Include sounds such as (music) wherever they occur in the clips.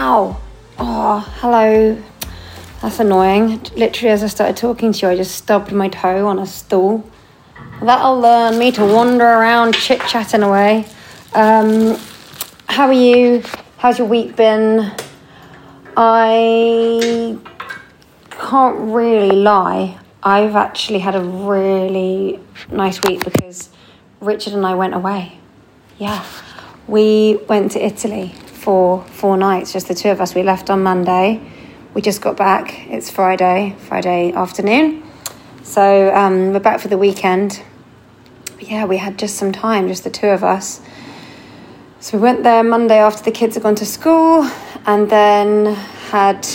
Ow! Oh, hello. That's annoying. Literally, as I started talking to you, I just stubbed my toe on a stool. That'll learn me to wander around chit chatting away. Um, how are you? How's your week been? I can't really lie. I've actually had a really nice week because Richard and I went away. Yeah. We went to Italy for four nights, just the two of us. We left on Monday. We just got back. It's Friday, Friday afternoon. So um, we're back for the weekend. Yeah, we had just some time, just the two of us. So we went there Monday after the kids had gone to school and then had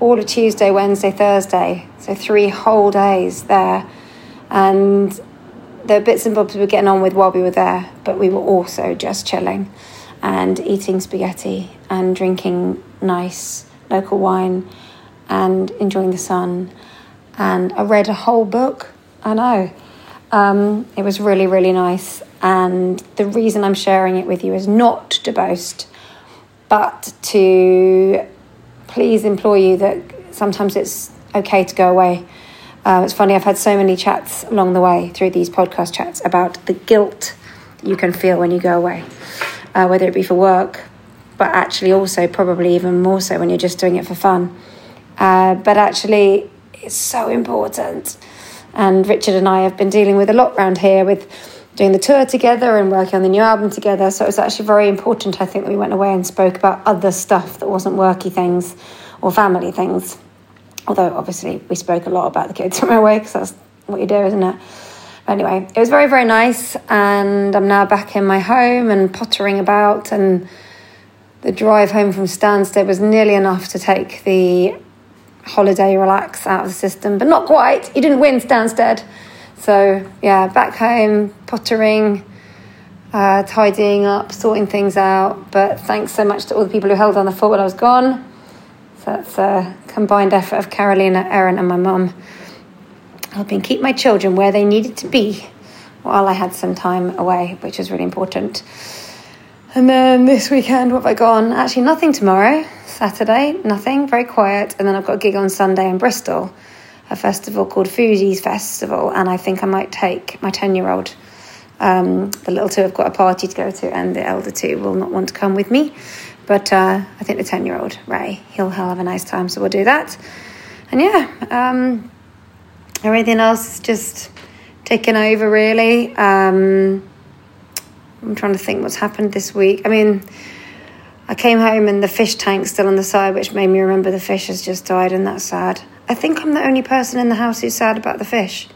all of Tuesday, Wednesday, Thursday. So three whole days there. And the bits and bobs we were getting on with while we were there, but we were also just chilling and eating spaghetti and drinking nice local wine and enjoying the sun. And I read a whole book. I know. Um, it was really, really nice. And the reason I'm sharing it with you is not to boast, but to please implore you that sometimes it's okay to go away. Uh, it's funny, I've had so many chats along the way through these podcast chats about the guilt you can feel when you go away uh, whether it be for work, but actually also probably even more so when you're just doing it for fun. Uh, but actually, it's so important. And Richard and I have been dealing with a lot around here with doing the tour together and working on the new album together. So it was actually very important, I think, that we went away and spoke about other stuff that wasn't worky things or family things. Although, obviously, we spoke a lot about the kids (laughs) from away because that's what you do, isn't it? Anyway, it was very, very nice. And I'm now back in my home and pottering about. And the drive home from Stansted was nearly enough to take the holiday relax out of the system, but not quite. You didn't win Stansted. So, yeah, back home, pottering, uh, tidying up, sorting things out. But thanks so much to all the people who held on the fort while I was gone. So that's a combined effort of Carolina, Erin, and my mum helping keep my children where they needed to be while I had some time away, which was really important. And then this weekend, what have I gone? Actually, nothing tomorrow. Saturday, nothing, very quiet. And then I've got a gig on Sunday in Bristol, a festival called Foodies Festival. And I think I might take my 10 year old. Um, the little two have got a party to go to, and the elder two will not want to come with me. But uh, I think the 10 year old, Ray, he'll, he'll have a nice time, so we'll do that. And yeah, um, everything else is just taken over really um, i'm trying to think what's happened this week i mean i came home and the fish tank's still on the side which made me remember the fish has just died and that's sad i think i'm the only person in the house who's sad about the fish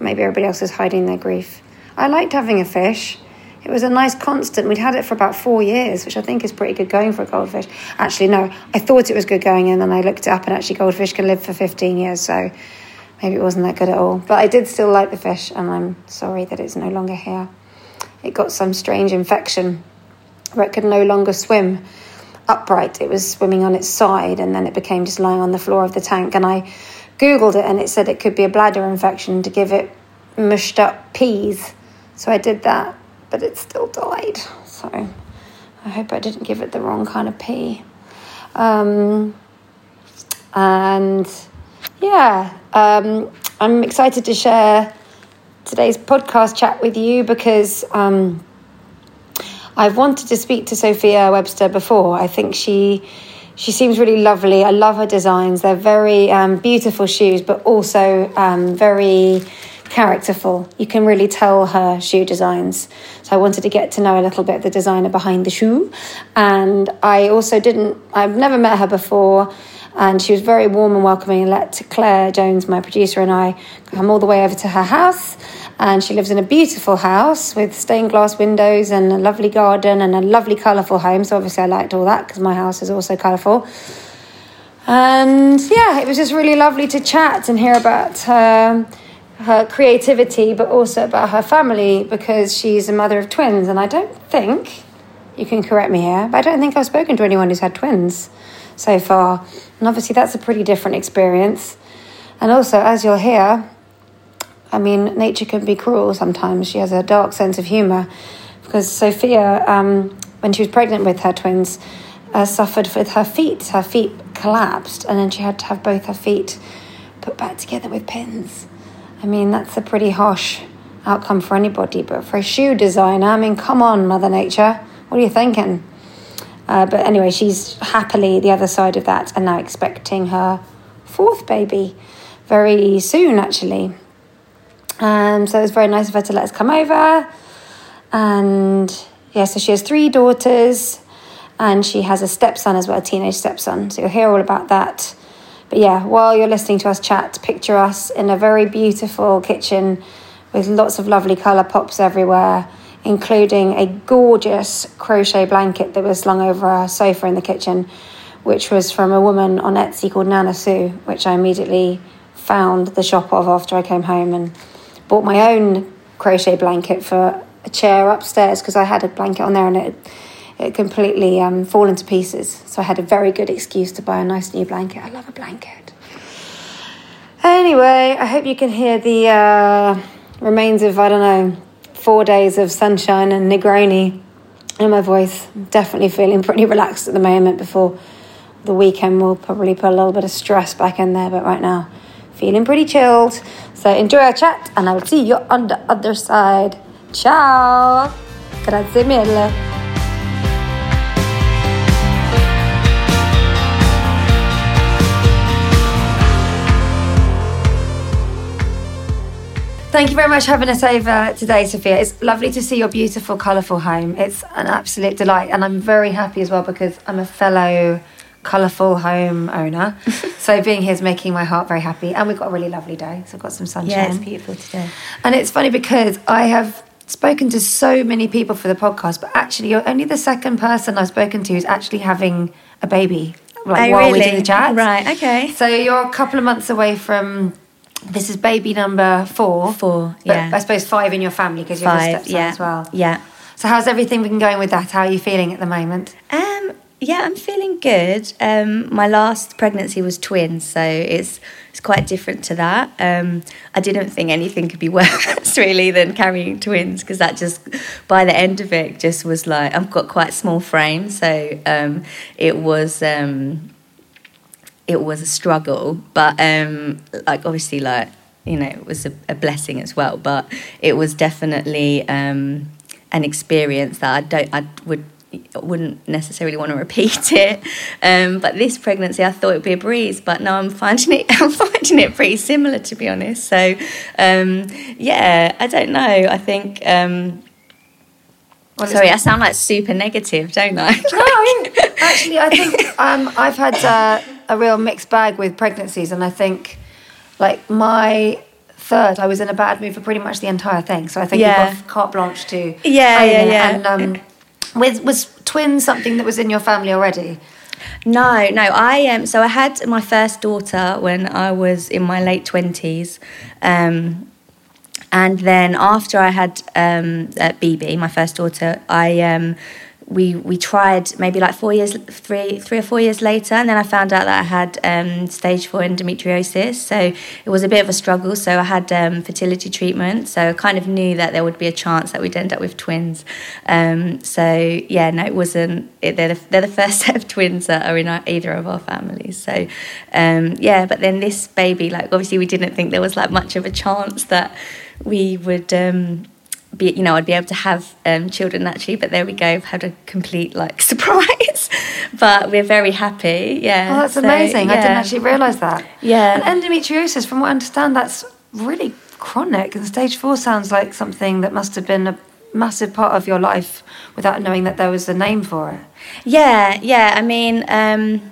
maybe everybody else is hiding their grief. I liked having a fish. It was a nice constant. We'd had it for about four years, which I think is pretty good going for a goldfish. Actually, no, I thought it was good going, and then I looked it up, and actually, goldfish can live for 15 years, so maybe it wasn't that good at all. But I did still like the fish, and I'm sorry that it's no longer here. It got some strange infection where it could no longer swim upright. It was swimming on its side, and then it became just lying on the floor of the tank. And I Googled it, and it said it could be a bladder infection to give it mushed up peas. So I did that, but it still died. So I hope I didn't give it the wrong kind of pea. Um, and yeah, um, I'm excited to share today's podcast chat with you because um, I've wanted to speak to Sophia Webster before. I think she she seems really lovely. I love her designs. They're very um, beautiful shoes, but also um, very characterful. You can really tell her shoe designs. So I wanted to get to know a little bit the designer behind the shoe. And I also didn't, I've never met her before. And she was very warm and welcoming and let Claire Jones, my producer, and I come all the way over to her house. And she lives in a beautiful house with stained glass windows and a lovely garden and a lovely, colourful home. So obviously, I liked all that because my house is also colourful. And yeah, it was just really lovely to chat and hear about her, her creativity, but also about her family because she's a mother of twins. And I don't think, you can correct me here, but I don't think I've spoken to anyone who's had twins so far. And obviously, that's a pretty different experience. And also, as you'll hear, I mean, nature can be cruel sometimes. She has a dark sense of humour because Sophia, um, when she was pregnant with her twins, uh, suffered with her feet. Her feet collapsed, and then she had to have both her feet put back together with pins. I mean, that's a pretty harsh outcome for anybody, but for a shoe designer, I mean, come on, Mother Nature, what are you thinking? Uh, but anyway, she's happily the other side of that and now expecting her fourth baby very soon, actually. Um, so it was very nice of her to let us come over. And yeah, so she has three daughters and she has a stepson as well, a teenage stepson. So you'll hear all about that. But yeah, while you're listening to us chat, picture us in a very beautiful kitchen with lots of lovely colour pops everywhere, including a gorgeous crochet blanket that was slung over our sofa in the kitchen, which was from a woman on Etsy called Nana Sue, which I immediately found the shop of after I came home and bought my own crochet blanket for a chair upstairs because I had a blanket on there and it it completely um, fallen to pieces. So I had a very good excuse to buy a nice new blanket. I love a blanket. Anyway, I hope you can hear the uh, remains of I don't know four days of sunshine and Negroni in my voice. definitely feeling pretty relaxed at the moment. Before the weekend, we'll probably put a little bit of stress back in there, but right now, feeling pretty chilled. So enjoy our chat, and I will see you on the other side. Ciao! Grazie mille. Thank you very much for having us over today, Sophia. It's lovely to see your beautiful, colourful home. It's an absolute delight, and I'm very happy as well because I'm a fellow colourful home owner. (laughs) so being here is making my heart very happy, and we've got a really lovely day. So I've got some sunshine. Yeah, it's beautiful today. And it's funny because I have spoken to so many people for the podcast, but actually, you're only the second person I've spoken to who's actually having a baby. Like Oh, while we do the chat, Right, okay. So you're a couple of months away from. This is baby number four. Four, yeah. I suppose five in your family because you're Five, stepson yeah. as well. Yeah. So how's everything been going with that? How are you feeling at the moment? Um, yeah, I'm feeling good. Um, my last pregnancy was twins, so it's it's quite different to that. Um, I didn't think anything could be (laughs) worse really than carrying twins because that just by the end of it just was like I've got quite a small frame, so um, it was. Um, it was a struggle, but um, like obviously, like you know, it was a, a blessing as well. But it was definitely um, an experience that I don't, I would, wouldn't necessarily want to repeat (laughs) it. Um, but this pregnancy, I thought it'd be a breeze, but no, I'm finding it, (laughs) I'm finding it pretty similar to be honest. So um, yeah, I don't know. I think. Um, Sorry, I sound like super negative, don't I? (laughs) No, actually, I think um, I've had uh, a real mixed bag with pregnancies, and I think like my third, I was in a bad mood for pretty much the entire thing. So I think Yeah. you got carte blanche to Yeah, yeah, yeah. And um, was was twins something that was in your family already? No, no. I um, so I had my first daughter when I was in my late twenties, um, and then after I had um, uh, BB, my first daughter, I um, we we tried maybe like four years, three three or four years later, and then I found out that I had um, stage four endometriosis. So it was a bit of a struggle. So I had um, fertility treatment. So I kind of knew that there would be a chance that we'd end up with twins. Um, so yeah, no, it wasn't. It, they're the, they're the (laughs) first set of twins that are in our, either of our families. So um, yeah, but then this baby, like obviously we didn't think there was like much of a chance that we would. Um, be, you know, I'd be able to have um, children naturally, but there we go. I've had a complete like (laughs) surprise, but we're very happy. Yeah. Oh, that's So, amazing. I didn't actually realise that. Yeah. And endometriosis, from what I understand, that's really chronic. And stage four sounds like something that must have been a massive part of your life without knowing that there was a name for it. Yeah, yeah. I mean, um,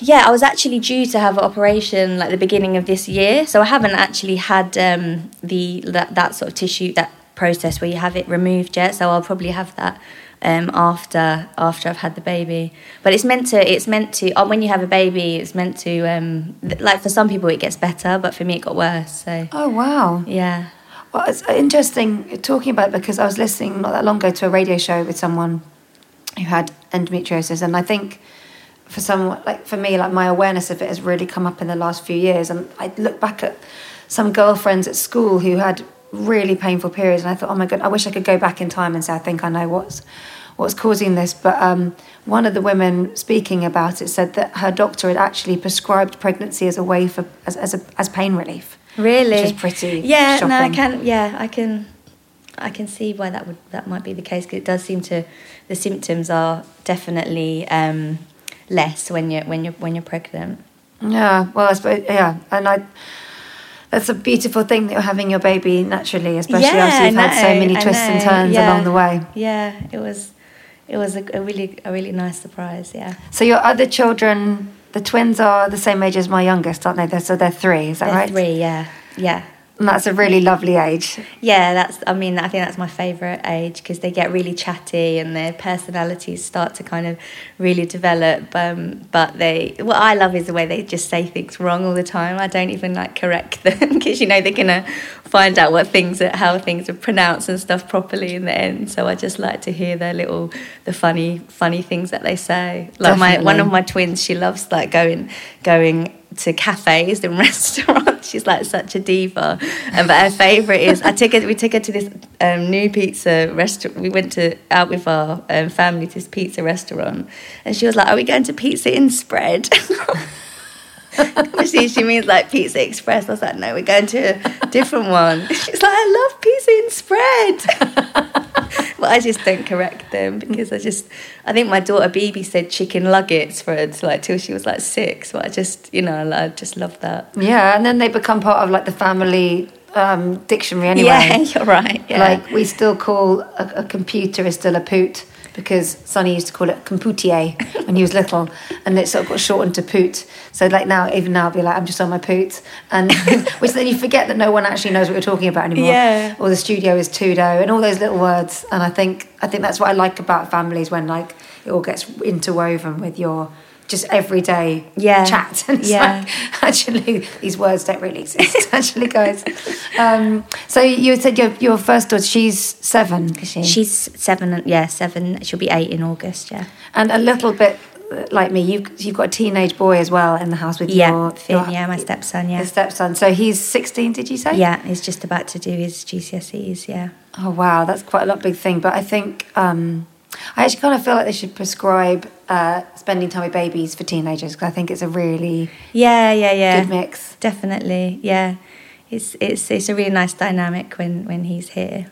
yeah, I was actually due to have an operation like the beginning of this year, so I haven't actually had um, the that, that sort of tissue that process where you have it removed yet. So I'll probably have that um, after after I've had the baby. But it's meant to it's meant to oh, when you have a baby, it's meant to um, th- like for some people it gets better, but for me it got worse. So Oh, wow. yeah, Well, it's interesting talking about it because I was listening not that long ago to a radio show with someone who had endometriosis, and I think for someone like for me, like my awareness of it has really come up in the last few years. And I look back at some girlfriends at school who had really painful periods, and I thought, oh my god, I wish I could go back in time and say I think I know what's what's causing this. But um, one of the women speaking about it said that her doctor had actually prescribed pregnancy as a way for as as, a, as pain relief. really, Which is pretty Yeah, no, I shocking. can. Yeah, I can. I can see why that would that might be the case because it does seem to the symptoms are definitely um, less when you're when you're when you're pregnant. Yeah, well, I suppose, yeah, and I. That's a beautiful thing that you're having your baby naturally, especially after you've had so many twists and turns yeah. along the way. Yeah, it was it was a, a really a really nice surprise. Yeah, So your other children, the twins are the same age as my youngest, aren't they? They're, so they're three, is that They're right? three. Yeah, yeah. And that's a really lovely age. Yeah, that's. I mean, I think that's my favourite age because they get really chatty and their personalities start to kind of really develop. Um, but they, what I love is the way they just say things wrong all the time. I don't even like correct (laughs) them because you know they're gonna find out what things, are, how things are pronounced and stuff properly in the end. So I just like to hear their little, the funny, funny things that they say. Like my one of my twins, she loves like going, going to cafes and (laughs) restaurants. She's like such a diva. Um, but her favourite is I took her. We took her to this um, new pizza restaurant. We went to out with our um, family to this pizza restaurant, and she was like, "Are we going to Pizza in Spread?" (laughs) (laughs) Obviously, she means like Pizza Express. I was like, "No, we're going to a different one." (laughs) She's like, "I love Pizza in Spread." (laughs) but I just don't correct them because I just I think my daughter BB said chicken nuggets for her like till she was like six. But I just you know I just love that. Yeah, and then they become part of like the family um, dictionary anyway. Yeah, you're right. Yeah. Like we still call a, a computer is still a poot because Sonny used to call it compoutier when he was little, and it sort of got shortened to poot. So like now, even now, I'll be like, I'm just on my poot, and (laughs) which then you forget that no one actually knows what you're talking about anymore. Yeah. Or the studio is tudo, and all those little words. And I think I think that's what I like about families when like it all gets interwoven with your just everyday Yeah. chat. (laughs) And it's Yeah. like, actually, these words don't really exist, (laughs) actually, guys. Um, so you said your your first daughter, she's seven, is she? She's seven. Yeah, seven. She'll be eight in August. Yeah. and a little bit like me. You've you've got a teenage boy as well in the house with Yeah, your, Finn, your yeah, my stepson, yeah. your stepson. So he's sixteen. Did you say? Yeah, he's just about to do his GCSEs. Yeah. Oh wow, that's quite a lot big thing. But I think um, I actually kind of feel like they should prescribe uh, spending time with babies for teenagers because I think it's a really Yeah, yeah, yeah. good mix. Definitely, yeah. It's it's it's a really nice dynamic when when he's here.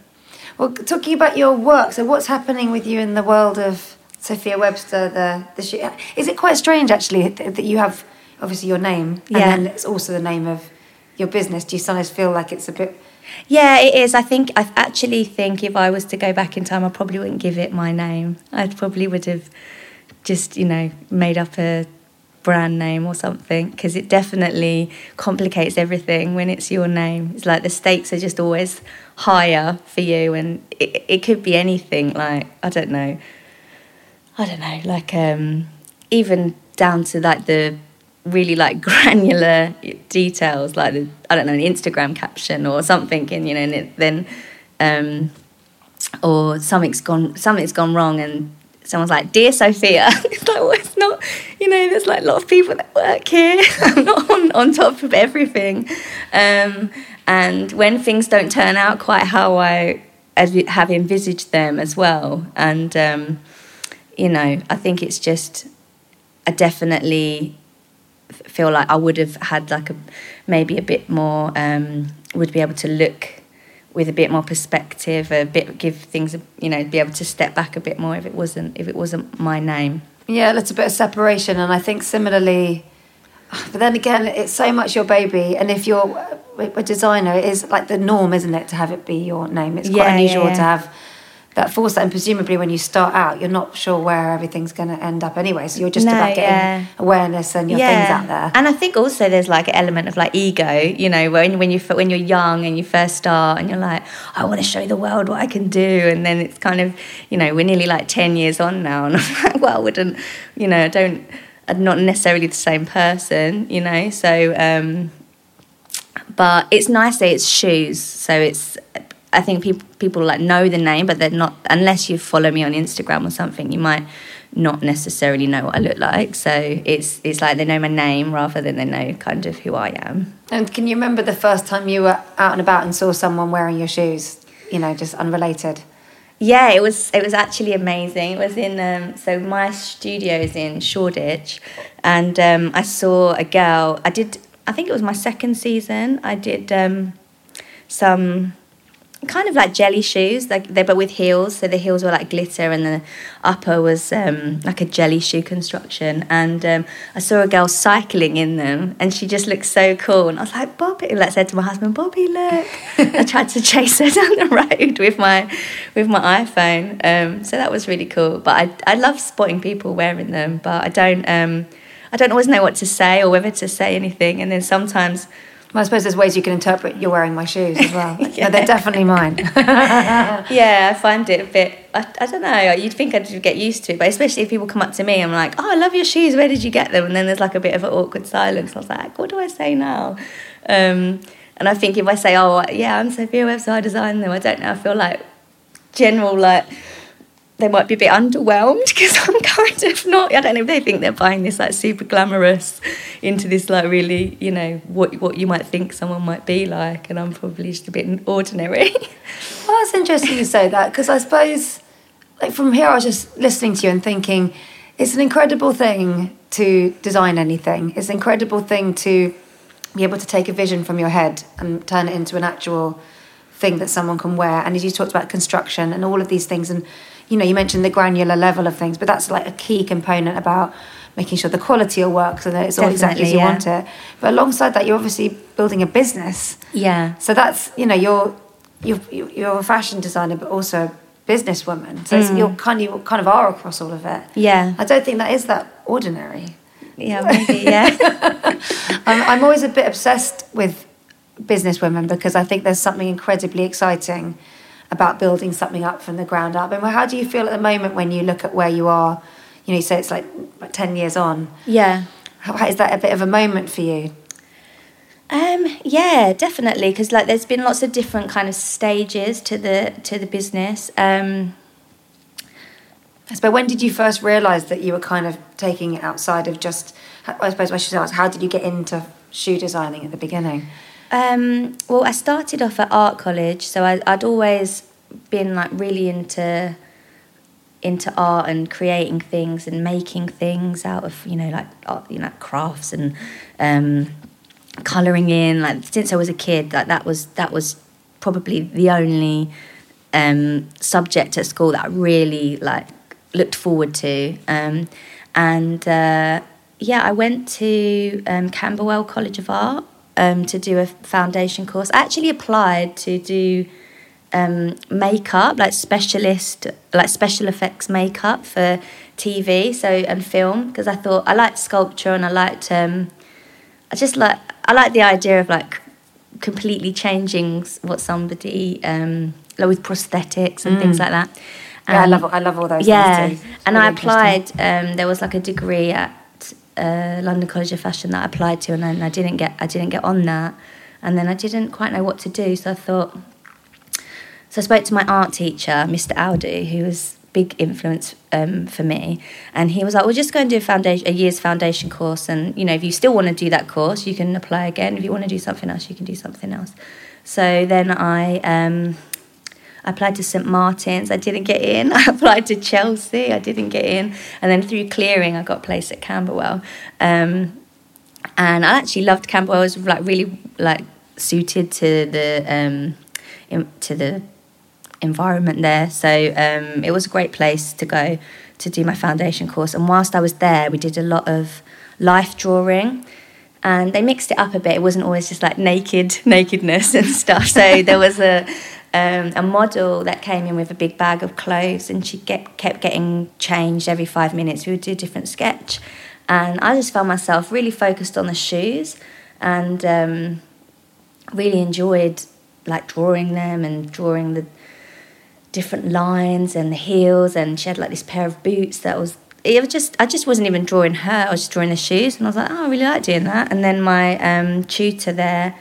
Well, talking about your work, so what's happening with you in the world of Sophia Webster? The the sh- is it quite strange actually that that you have obviously your name and Yeah. then it's also the name of your business? Do you sometimes feel like it's a bit? Yeah, it is. I think I actually think if I was to go back in time, I probably wouldn't give it my name. I probably would have just you know made up a brand name or something because it definitely complicates everything when it's your name. It's like the stakes are just always higher for you, and it, it could be anything. Like I don't know, I don't know, like um, even down to like the really like (laughs) granular details, like the, I don't know, an Instagram caption or something, and you know, and it, then um, or something's gone something's gone wrong, and someone's like, "Dear Sophia," (laughs) it's like, well, it's not, you know, there's like a lot of people that work here. (laughs) I'm not on, on top of everything, um, and when things don't turn out quite how I have envisaged them as well, and um, you know, I think it's just, I definitely feel like I would have had like a maybe a bit more um, would be able to look with a bit more perspective, a bit give things you know be able to step back a bit more if it wasn't if it wasn't my name. Yeah, a little bit of separation, and I think similarly. But then again, it's so much your baby, and if you're a designer, it is like the norm, isn't it, to have it be your name? It's quite yeah, unusual yeah, yeah. to have that foresight and presumably when you start out you're not sure where everything's going to end up anyway. So you're just no, about getting yeah. awareness and your yeah. things out there. And i think also there's like an element of like ego you know when, when you when you're young and you first start and you're like i want to show the world what i can do. And then it's kind of you know we're nearly like 10 years on now and i'm (laughs) like well wouldn't you know i don't i'm not necessarily the same person you know? So um but it's nice that it's shoes. So it's I think people people like know the name, but they're not unless you follow me on Instagram or something. You might not necessarily know what I look like. So it's it's like they know my name rather than they know kind of who I am. And can you remember the first time you were out and about and saw someone wearing your shoes? You know, just unrelated. Yeah, it was it was actually amazing. It was in um, so my studio is in Shoreditch, and um, I saw a girl. I did. I think it was my second season. I did um, some kind of like jelly shoes, like they but with heels. So the heels were like glitter, and the upper was um, like a jelly shoe construction. And um, I saw a girl cycling in them, and she just looked so cool. And I was like, Bobby, like said to my husband, Bobby, look. I (laughs) tried to chase her (laughs) down the road with my with my iPhone. Um, so that was really cool. But I I love spotting people wearing them, but I don't um, I don't always know what to say or whether to say anything. And then sometimes well, I suppose there's ways you can interpret you're wearing my shoes as well. (laughs) yeah. No, they're definitely mine. (laughs) yeah, I find it a bit, I, I don't know, you'd think I'd get used to it, but especially if people come up to me, and I'm like, oh, I love your shoes, where did you get them? And then there's like a bit of an awkward silence. I was like, what do I say now? Um, and I think if I say, oh, yeah, I'm Sophia Webster I designed them, I don't know, I feel like general, like, they might be a bit underwhelmed (laughs) because I'm kind of not. I don't know if they think they're buying this like super glamorous into this like really, you know, what what you might think someone might be like, and I'm probably just a bit ordinary. well, that's interesting you say that because I suppose, like from here, I was just listening to you and thinking, it's an incredible thing to design anything. It's an incredible thing to be able to take a vision from your head and turn it into an actual thing that someone can wear. And as you talked about construction and all of these things and you know, you mentioned the granular level of things, but that's like a key component about making sure the quality will work so that it's all exactly as you yeah. want it. But alongside that, you're obviously building a business. Yeah. So that's you know you're you're you're a fashion designer, but also a businesswoman. So mm. you're kind of you kind of are across all of it. Yeah. I don't think that is that ordinary. Yeah, maybe. Yeah. (laughs) I'm, I'm always a bit obsessed with businesswomen because I think there's something incredibly exciting about building something up from the ground up. And how do you feel at the moment when you look at where you are? You know, you say it's like, like 10 years on. Yeah. How, is that a bit of a moment for you? Um, yeah, definitely. Because like, there's been lots of different kind of stages to the to the business. Um, but when did you first realise that you were kind of taking it outside of just? I suppose I should ask, how did you get into shoe designing at the beginning? Um, well, I started off at art college, so I, I'd always been like really into into art and creating things and making things out of you know like art, you know crafts and um, coloring in like since I was a kid like that was that was probably the only um, subject at school that I really like looked forward to. Um, and uh, yeah I went to um, Camberwell College of Art um, to do a foundation course. I actually applied to do um, makeup, like specialist, like special effects makeup for TV, so and film because I thought I liked sculpture and I liked um, I just like I like the idea of like completely changing what somebody um, like with prosthetics and things like that. Yeah, I love I love all those yeah, things too. And really I applied. Um, there was like a degree at London College of Fashion that I applied to, and then I didn't get I didn't get on that, and then I didn't quite know what to do. So I thought. So I spoke to my art teacher, Mr. Audi, who was big influence um, for me, and he was like, "Well, just go and do a foundation, a year's foundation course, and you know, if you still want to do that course, you can apply again. If you want to do something else, you can do something else." So then I. Um, I applied to St Martin's. I didn't get in. (laughs) I applied to Chelsea. I didn't get in. And then through clearing, I got placed at Camberwell. Um, and I actually loved Camberwell. It was like really like suited to the um, in, to the environment there. So um, it was a great place to go to do my foundation course. And whilst I was there, we did a lot of life drawing. And they mixed it up a bit. It wasn't always just like naked (laughs) nakedness and stuff. So there was a um, a model that came in with a big bag of clothes, and she get, kept getting changed every five minutes. We would do a different sketch, and I just found myself really focused on the shoes, and um, really enjoyed like drawing them and drawing the different lines and the heels and she had like this pair of boots that was it was just I just wasn't even drawing her I was just drawing the shoes and I was like oh I really like doing that and then my um, tutor there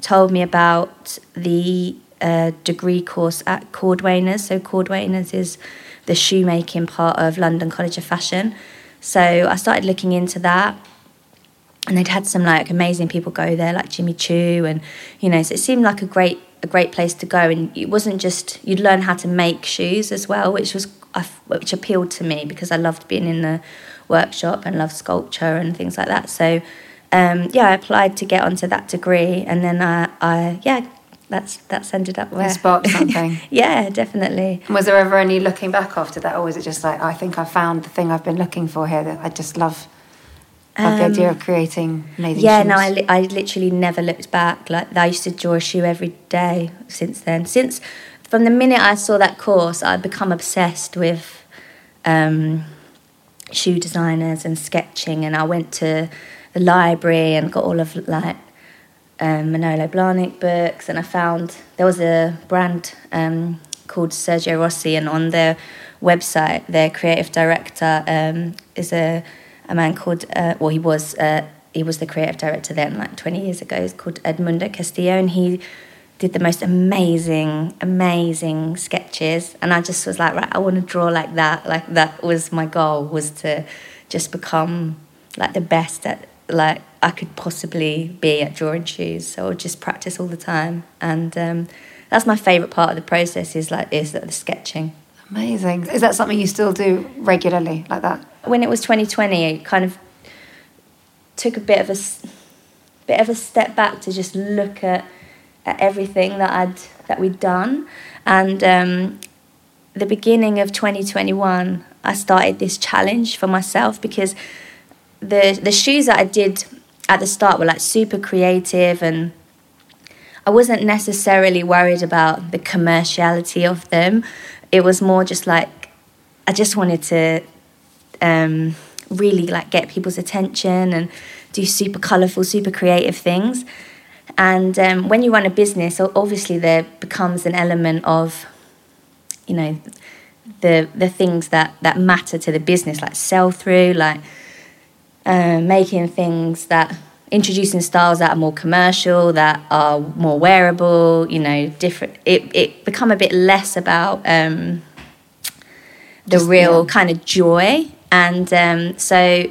told me about the uh, degree course at Cordwainers so Cordwainers is the shoemaking part of London College of Fashion. So I started looking into that and they'd had some like amazing people go there like Jimmy Choo and you know so it seemed like a great a great place to go. And it wasn't just you'd learn how to make shoes as well which was which appealed to me because I loved being in the workshop and loved sculpture and things like that. So um, yeah I applied to get onto that degree and then I, I yeah that's that's ended up where sparked (laughs) something. yeah, definitely Was there ever any looking back after that, or was it just like I think I found the thing I've been looking for here that I just love? Love the idea of creating amazing Um, yeah shoes. no I, li- I literally never looked back like i used to draw a shoe every day since then since from the minute i saw that course i'd become obsessed with um, shoe designers and sketching and i went to the library and got all of like um, manolo blahnik books and i found there was a brand um, called sergio rossi and on their website their creative director um, is a a man called, uh, well, he was uh, he was the creative director then, like 20 years ago. He's called Edmundo Castillo, and he did the most amazing, amazing sketches. And I just was like, right, I want to draw like that. Like that was my goal was to just become like the best at like I could possibly be at drawing shoes. So I would just practice all the time, and um, that's my favorite part of the process is like is the sketching. Amazing. Is that something you still do regularly, like that? when it was 2020, it kind of took a bit of a bit of a step back to just look at at everything that I'd that we'd done, and um, the beginning of 2021, I started this challenge for myself because the the shoes that I did at the start were like super creative and I wasn't necessarily worried about the commerciality of them. It was more just like I just wanted to um, really like get people's attention and do super colorful, super creative things. And um, when you run a business, obviously there becomes an element of, you know, the the things that that matter to the business, like sell through, like uh, making things that introducing styles that are more commercial, that are more wearable. You know, different. It it become a bit less about. Um, the Just, real yeah. kind of joy and um, so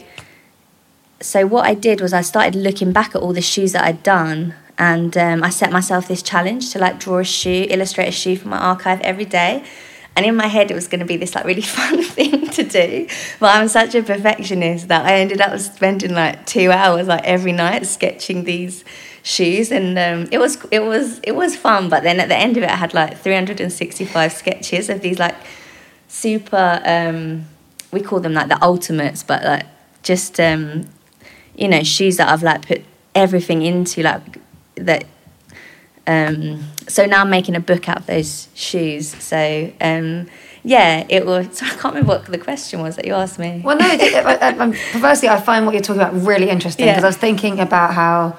so what i did was i started looking back at all the shoes that i'd done and um, i set myself this challenge to like draw a shoe illustrate a shoe from my archive every day and in my head it was going to be this like really (laughs) fun thing to do. But i'm such a perfectionist that i ended up spending like two hours like every night sketching these shoes. And um, it was it was it was fun. But then at the end of it i had like 365 sketches of these like super um we call them like the ultimates but like just um you know shoes that i've like put everything into like that um so now i'm making a book out of those shoes so um yeah, it was. (laughs) So I can't remember what the question was that you asked me. Well, no, I, I, perversely, I find what you're talking about really interesting because Yeah. I was thinking about how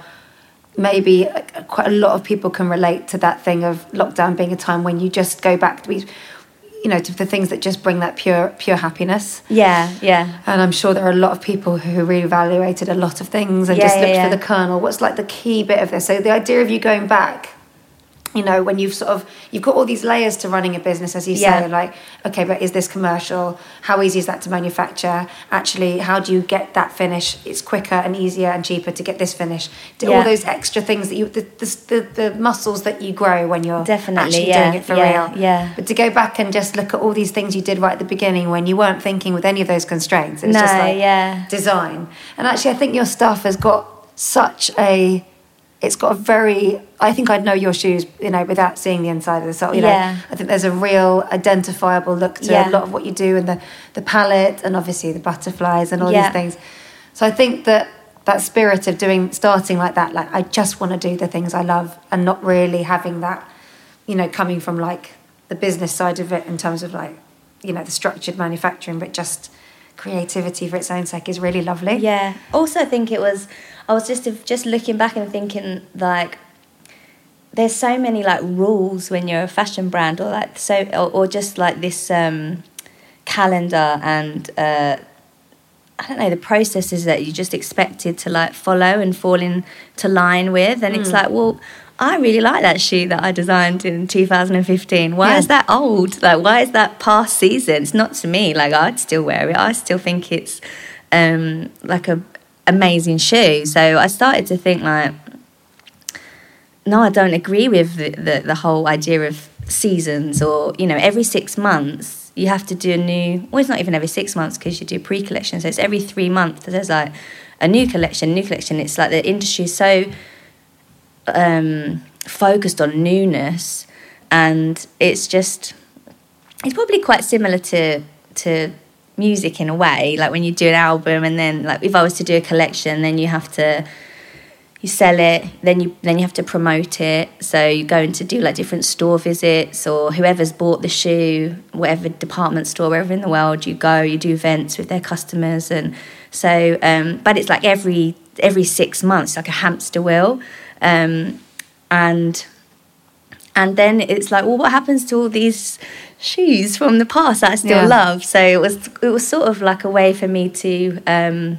maybe uh, quite a lot of people can relate to that thing of lockdown being a time when you just go back to be, you know, to the things that just bring that pure, pure happiness. Yeah, yeah, And I'm sure there are a lot of people who reevaluated a lot of things and Yeah, just yeah, looked yeah. for the kernel. What's like the key bit of this? So the idea of you going back, you know, when you've sort of you've got all these layers to running a business, as you Yeah. say, like, okay, but is this commercial? How easy is that to manufacture? Actually, how do you get that finish? It's quicker and easier and cheaper to get this finish. Do all those extra things that you the, the, the, muscles that you grow when you're Definitely, actually yeah, doing it for yeah, real. yeah. But to go back and just look at all these things you did right at the beginning when you weren't thinking with any of those constraints. It was No, just like yeah. design. And actually I think your stuff has got such a it's got a very I think I'd know your shoes, you know, without seeing the inside of the sole. You Yeah. know, I think there's a real identifiable look to Yeah. a lot of what you do and the, the palette and obviously the butterflies and all Yeah. these things. So I think that that spirit of doing starting like that, like I just want to do the things I love and not really having that, you know, coming from like the business side of it in terms of like, you know, the structured manufacturing, but just creativity for its own sake is really lovely. yeah. Also, I think it was. I was just just looking back and thinking like. There's so many like rules when you're a fashion brand, or like so, or, or just like this um, calendar and uh, I don't know the processes that you just expected to like follow and fall into line with, and it's like, well, I really like that shoe that I designed in 2015. Why Yeah. is that old? Like, why is that past season? It's not to me. Like, I'd still wear it. I still think it's um, like a amazing shoe. So I started to think like, no, I don't agree with the, the, the whole idea of seasons or, you know, every six months you have to do a new, well, it's not even every six months because you do pre collection. So it's every three months there's like a new collection, new collection. It's like the industry is so um, focused on newness and it's just, it's probably quite similar to, to music in a way. Like when you do an album and then, like, if I was to do a collection, then you have to you sell it then you then you have to promote it so you go into do like different store visits or whoever's bought the shoe whatever department store wherever in the world you go you do events with their customers and so um, but it's like every every six months like a hamster wheel um, and and then it's like well what happens to all these shoes from the past that i still Yeah. love so it was it was sort of like a way for me to um,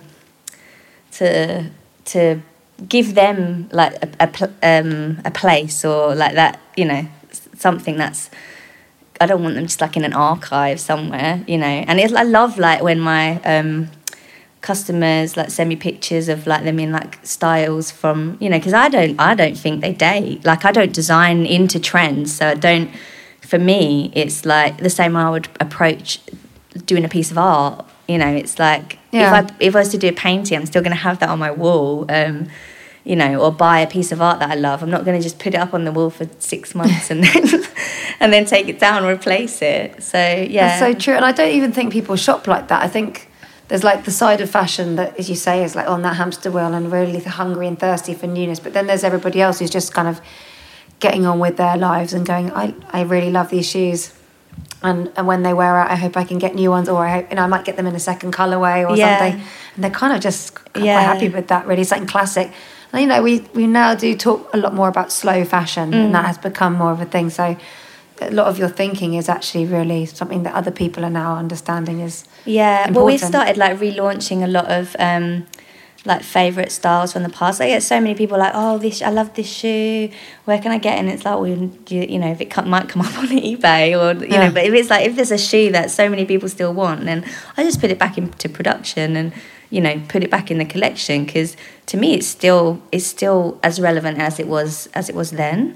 to to give them like a a, pl- um, a place or like that you know something that's I don't want them just like in an archive somewhere you know and it's, I love like when my um, customers like send me pictures of like them in like styles from you know because I don't I don't think they date like I don't design into trends so I don't for me it's like the same way I would approach doing a piece of art you know it's like Yeah. if I if I was to do a painting I'm still going to have that on my wall um, you know or buy a piece of art that I love I'm not going to just put it up on the wall for six months and then (laughs) and then take it down and replace it so yeah That's so true. And I don't even think people shop like that. I think there's like the side of fashion that, as you say, is like on that hamster wheel and really hungry and thirsty for newness. But then there's everybody else who's just kind of getting on with their lives and going, I, I really love these shoes. And, and when they wear out, I hope I can get new ones, or I hope you know I might get them in a second colorway or Yeah. something. And they're kind of just quite Yeah. happy with that, really, something classic. And, you know, we we now do talk a lot more about slow fashion, and Mm. that has become more of a thing. So a lot of your thinking is actually really something that other people are now understanding is Yeah, well, we've started like relaunching a lot of um, like favorite styles from the past. I get so many people like, "Oh, this I love this shoe. Where can I get?" it?" And it's like, well, you, you know, if it co- might come up (laughs) on eBay or you Yeah. know, but if it's like if there's a shoe that so many people still want, then I just put it back into production and you know put it back in the collection because to me it's still it's still as relevant as it was as it was then.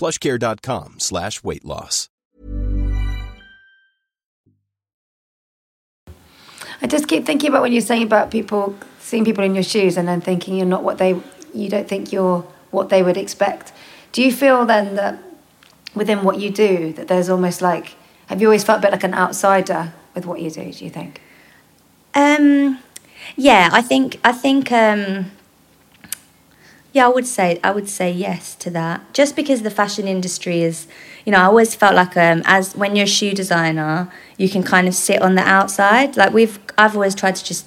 plushcare.com slash weight loss. I just keep thinking about when you're saying about people seeing people in your shoes and then thinking you're not what they you don't think you're what they would expect. Do you feel then that within what you do that there's almost like have you always felt a bit like an outsider with what you do, do you think? Um, yeah, I think I think um, yeah, I would say I would say yes to that. Just because the fashion industry is, you know, I always felt like um, as when you're a shoe designer, you can kind of sit on the outside. Like we've, I've always tried to just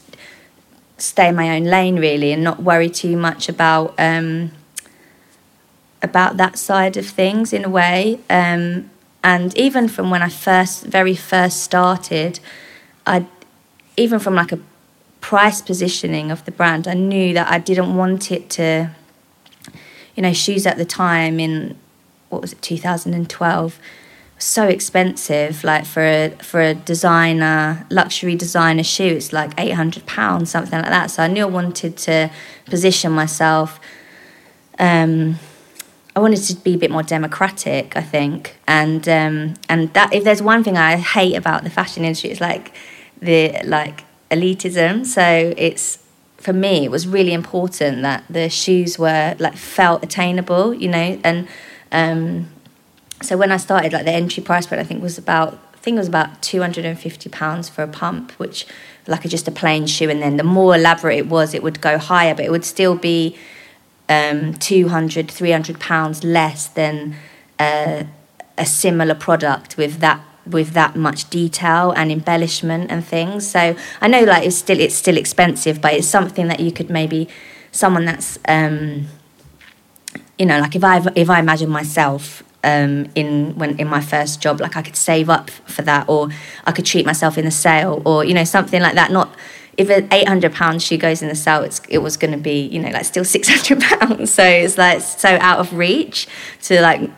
stay in my own lane really and not worry too much about um, about that side of things in a way. Um, and even from when I first, very first started, I, even from like a price positioning of the brand, I knew that I didn't want it to you know, shoes at the time in what was it, 2012, so expensive. Like for a for a designer, luxury designer shoe, it's like 800 pounds, something like that. So I knew I wanted to position myself. Um, I wanted to be a bit more democratic, I think, and um, and that if there's one thing I hate about the fashion industry, it's like the like elitism. So it's for me, it was really important that the shoes were like felt attainable, you know, and um, so when I started, like the entry price point, I think was about I think it was about two hundred and fifty pounds for a pump, which like a, just a plain shoe, and then the more elaborate it was, it would go higher, but it would still be um, 200, 300 pounds less than uh, a similar product with that with that much detail and embellishment and things. So I know like it's still it's still expensive, but it's something that you could maybe someone that's um, you know like if I if I imagine myself um, in when in my first job, like I could save up for that, or I could treat myself in the sale, or you know something like that. Not if an eight hundred pound shoe goes in the sale, it's it was going to be you know like still (laughs) six hundred pounds. So it's like so out of reach to like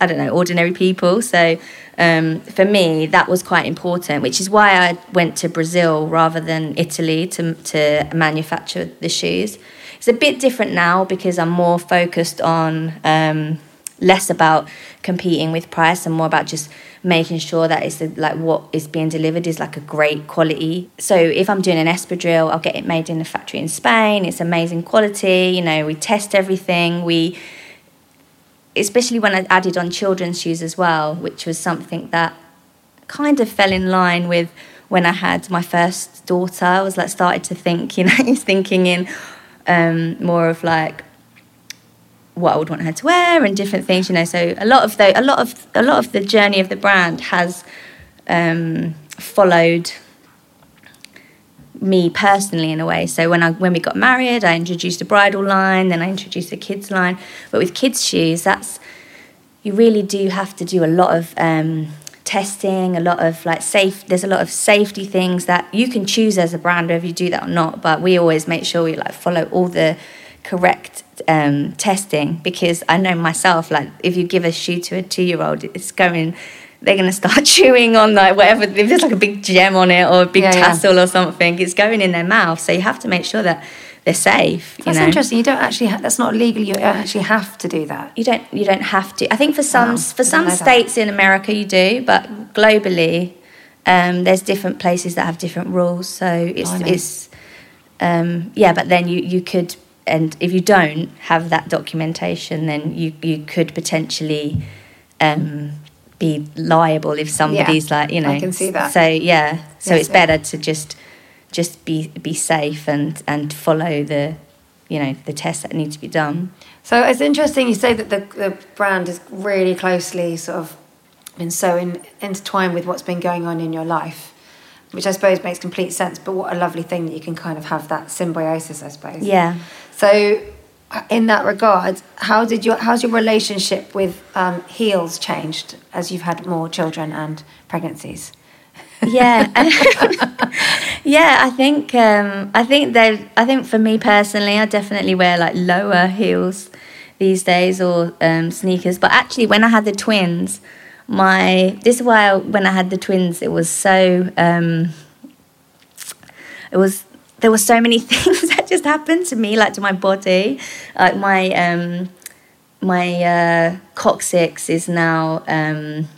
I don't know ordinary people. So um, for me, that was quite important, which is why I went to Brazil rather than Italy to, to manufacture the shoes. It's a bit different now because I'm more focused on um, less about competing with price and more about just making sure that it's like what is being delivered is like a great quality. So if I'm doing an espadrille, I'll get it made in a factory in Spain. It's amazing quality. You know, we test everything. We especially when I added on children's shoes as well, which was something that kind of fell in line with when I had my first daughter. I was like started to think, you know, (laughs) thinking in um, more of like what I would want her to wear and different things, you know. So a lot of the a lot of a lot of the journey of the brand has um, followed me personally in a way. So when I when we got married, I introduced a bridal line, then I introduced a kids line. But with kids shoes, that's you really do have to do a lot of um, testing, a lot of like safe. There's a lot of safety things that you can choose as a brand whether you do that or not. But we always make sure we like follow all the correct um, testing because I know myself like if you give a shoe to a two year old, it's going they're going to start (laughs) chewing on like whatever if there's like a big gem on it or a big Yeah, yeah. tassel or something it's going in their mouth so you have to make sure that they're safe you That's know interesting. You don't actually. Ha- that's not legal. You actually have to do that. you don't you don't have to i think for some for some know that. states in america you do but globally um, there's different places that have different rules so it's Blimey. it's um, yeah but then you you could and if you don't have that documentation then you you could potentially um, be liable if somebody's like you know I can see that. so yeah so Yes, it's yeah. better to just just be be safe and and follow the you know the tests that need to be done So it's interesting you say that the, the brand is really closely sort of been so in, intertwined with what's been going on in your life, which I suppose makes complete sense. But what a lovely thing that you can kind of have that symbiosis, I suppose. yeah So, in that regard, how did your how's your relationship with um, heels changed as you've had more children and pregnancies? yeah (laughs) (laughs) yeah i think um i think they i think for me personally i definitely wear like lower heels these days or um sneakers but actually when i had the twins my this is why I, when i had the twins it was so um it was there were so many (laughs) things just happened to me like to my body. Like my um my uh coccyx is now um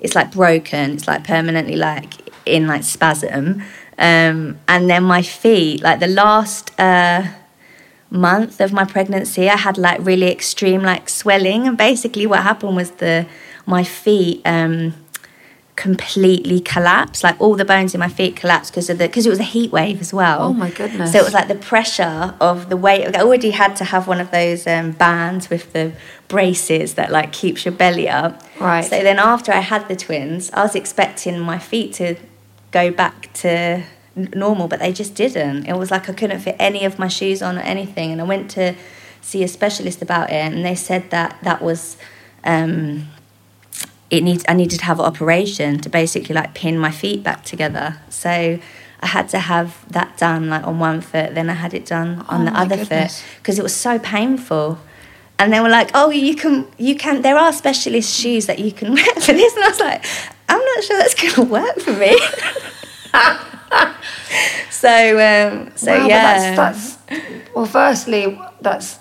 it's like broken. It's like permanently like in like spasm. Um and then my feet like the last uh month of my pregnancy i had like really extreme like swelling. And basically what happened was the my feet um completely collapsed like all the bones in my feet collapsed because of the because it was a heat wave as well Oh my goodness. so it was like the pressure of the weight i already had to have one of those um, bands with the braces that like keeps your belly up Right. so then after i had the twins i was expecting my feet to go back to normal but they just didn't it was like i couldn't fit any of my shoes on or anything and i went to see a specialist about it and they said that that was um, it needs I needed to have an operation to basically like pin my feet back together. So I had to have that done like on one foot, then I had it done on Oh the other goodness. foot because it was so painful. And they were like, "Oh, you can, you can. There are specialist shoes that you can (laughs) wear for this." And I was like, "I'm not sure that's going to work for me." (laughs) so, um, so Wow, yeah, that's, that's well. Firstly, that's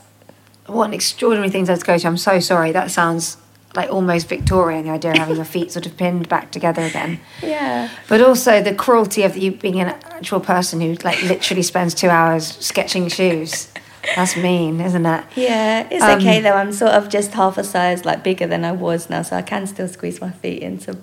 what an extraordinary thing to go to. I'm so sorry. That sounds like almost Victorian. The idea of having your (laughs) feet sort of pinned back together again. yeah. But also the cruelty of you being an actual person who like literally spends two hours sketching shoes. That's mean, isn't it? Yeah, it's Um, okay though. I'm sort of just half a size like bigger than I was now, so I can still squeeze my feet into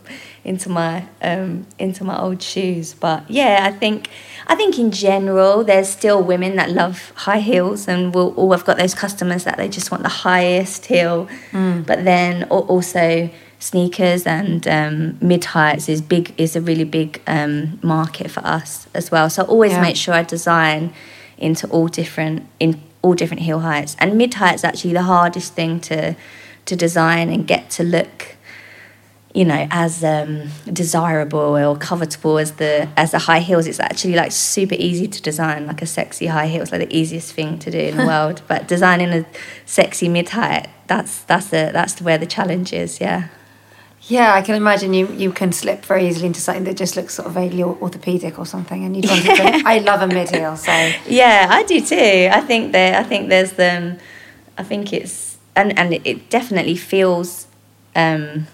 into my um, into my old shoes. But yeah, I think I think in general there's still women that love high heels, and we'll all have got those customers that they just want the highest heel. But then also sneakers and um, mid heights is big is a really big um, market for us as well. So I always Yeah. make sure I design into all different in all different heel heights. And mid heights actually the hardest thing to to design and get to look, you know, as um, desirable or covetable as the as the high heels. It's actually like super easy to design like a sexy high heel. It's like the easiest thing to do in the (laughs) world. But designing a sexy mid height, that's that's the that's where the challenge is. Yeah. Yeah, I can imagine you you can slip very easily into something that just looks sort of vaguely or- orthopedic or something, and you'd want to. (laughs) I love a mid heel, so Yeah, I do too. I think there. I think there's um, I think it's and and it definitely feels, um,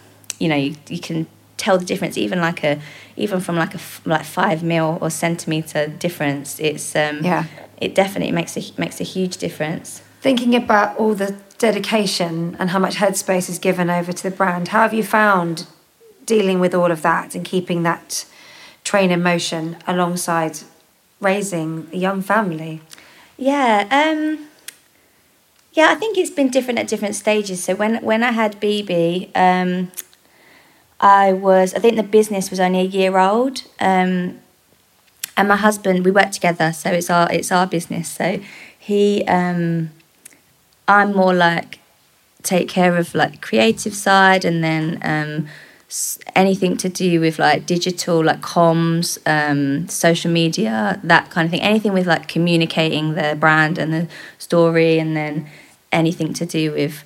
you know, you, you can tell the difference even like a even from like a like five mil or centimeter difference. It's um, Yeah. It definitely makes a makes a huge difference. thinking about all the dedication and how much headspace is given over to the brand, how have you found dealing with all of that and keeping that train in motion alongside raising a young family? Yeah. Um, yeah, I think it's been different at different stages. So when when I had BB, um, I was I think the business was only a year old, um, and my husband we work together, so it's our it's our business. So he, um, I'm more like take care of like the creative side, and then um, anything to do with like digital, like comms, um, social media, that kind of thing. Anything with like communicating the brand and the story, and then anything to do with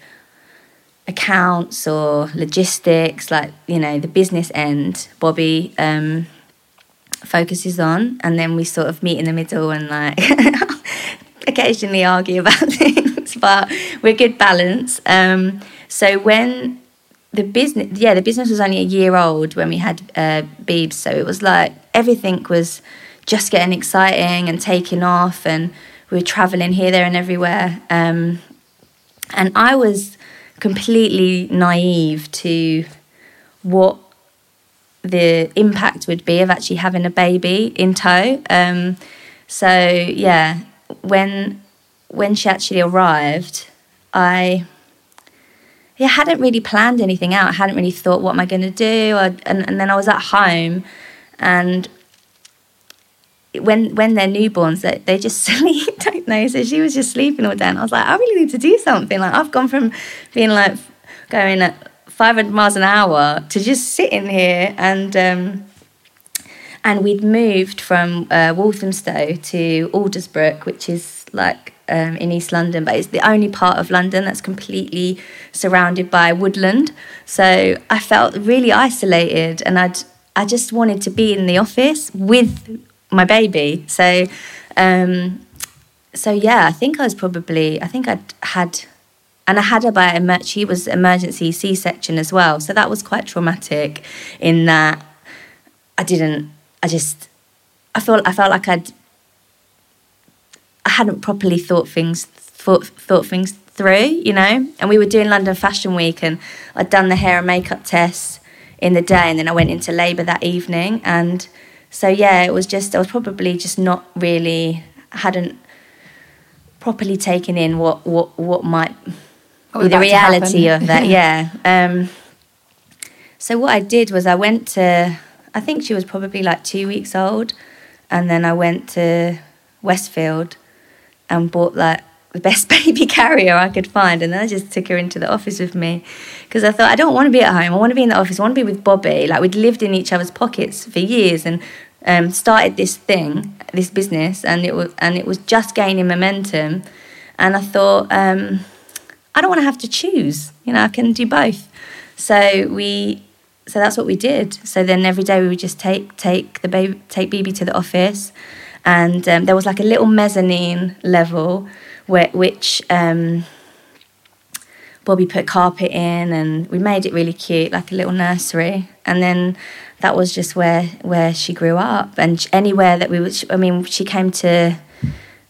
accounts or logistics, like you know the business end. Bobby um, focuses on, and then we sort of meet in the middle and like (laughs) occasionally argue about (laughs) things, but we're good balance. Um, so when the business, yeah, the business was only a year old when we had uh, Beebs, so it was like everything was just getting exciting and taking off, and we were traveling here, there, and everywhere. Um, and I was completely naive to what the impact would be of actually having a baby in tow. Um, so yeah, when when she actually arrived, I yeah hadn't really planned anything out. I hadn't really thought what am I going to do, I, and and then I was at home, and when when they're newborns, they, they just (laughs) sleep, don't they? So she was just sleeping all day, and I was like, I really need to do something. Like I've gone from being like going at 500 miles an hour to just sitting here and. Um, and we'd moved from uh, Walthamstow to Aldersbrook, which is like um, in East London, but it's the only part of London that's completely surrounded by woodland. So I felt really isolated, and I'd I just wanted to be in the office with my baby. So, um, so yeah, I think I was probably I think I'd had. And I had her by emer- she was emergency C section as well, so that was quite traumatic. In that, I didn't I just I felt I felt like I'd I hadn't properly thought things thought thought things through, you know. And we were doing London Fashion Week, and I'd done the hair and makeup tests in the day, and then I went into labour that evening, and so yeah, it was just I was probably just not really hadn't properly taken in what what what might be the reality of that. (laughs) yeah. Um, so what I did was I went to I think she was probably like two weeks old. And then I went to Westfield and bought like the best (laughs) baby carrier I could find. And then I just took her into the office with me because I thought, I don't want to be at home. I want to be in the office. I want to be with Bobby. Like we'd lived in each other's pockets for years and um, started this thing, this business, and it was and it was just gaining momentum. And I thought, um, I don't want to have to choose. You know, I can do both. So we so that's what we did. So then every day we would just take take the baby take BB to the office, and um, there was like a little mezzanine level where which um, Bobby put carpet in, and we made it really cute, like a little nursery. And then that was just where where she grew up, and anywhere that we would. I mean, she came to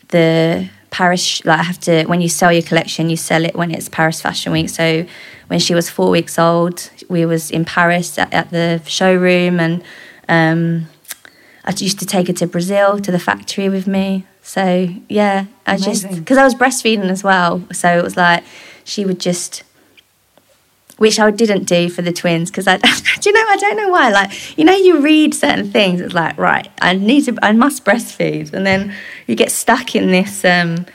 the Paris. Like I have to when you sell your collection, you sell it when it's Paris Fashion Week. So when she was four weeks old, we was in Paris at, at the showroom, and um, I used to take her to Brazil to the factory with me. So yeah, I Amazing. just because I was breastfeeding as well, so it was like she would just which I didn't do for the twins because I, (laughs) do you know, I don't know why. Like, you know, you read certain things, it's like, right, I need to, I must breastfeed, and then you get stuck in this um,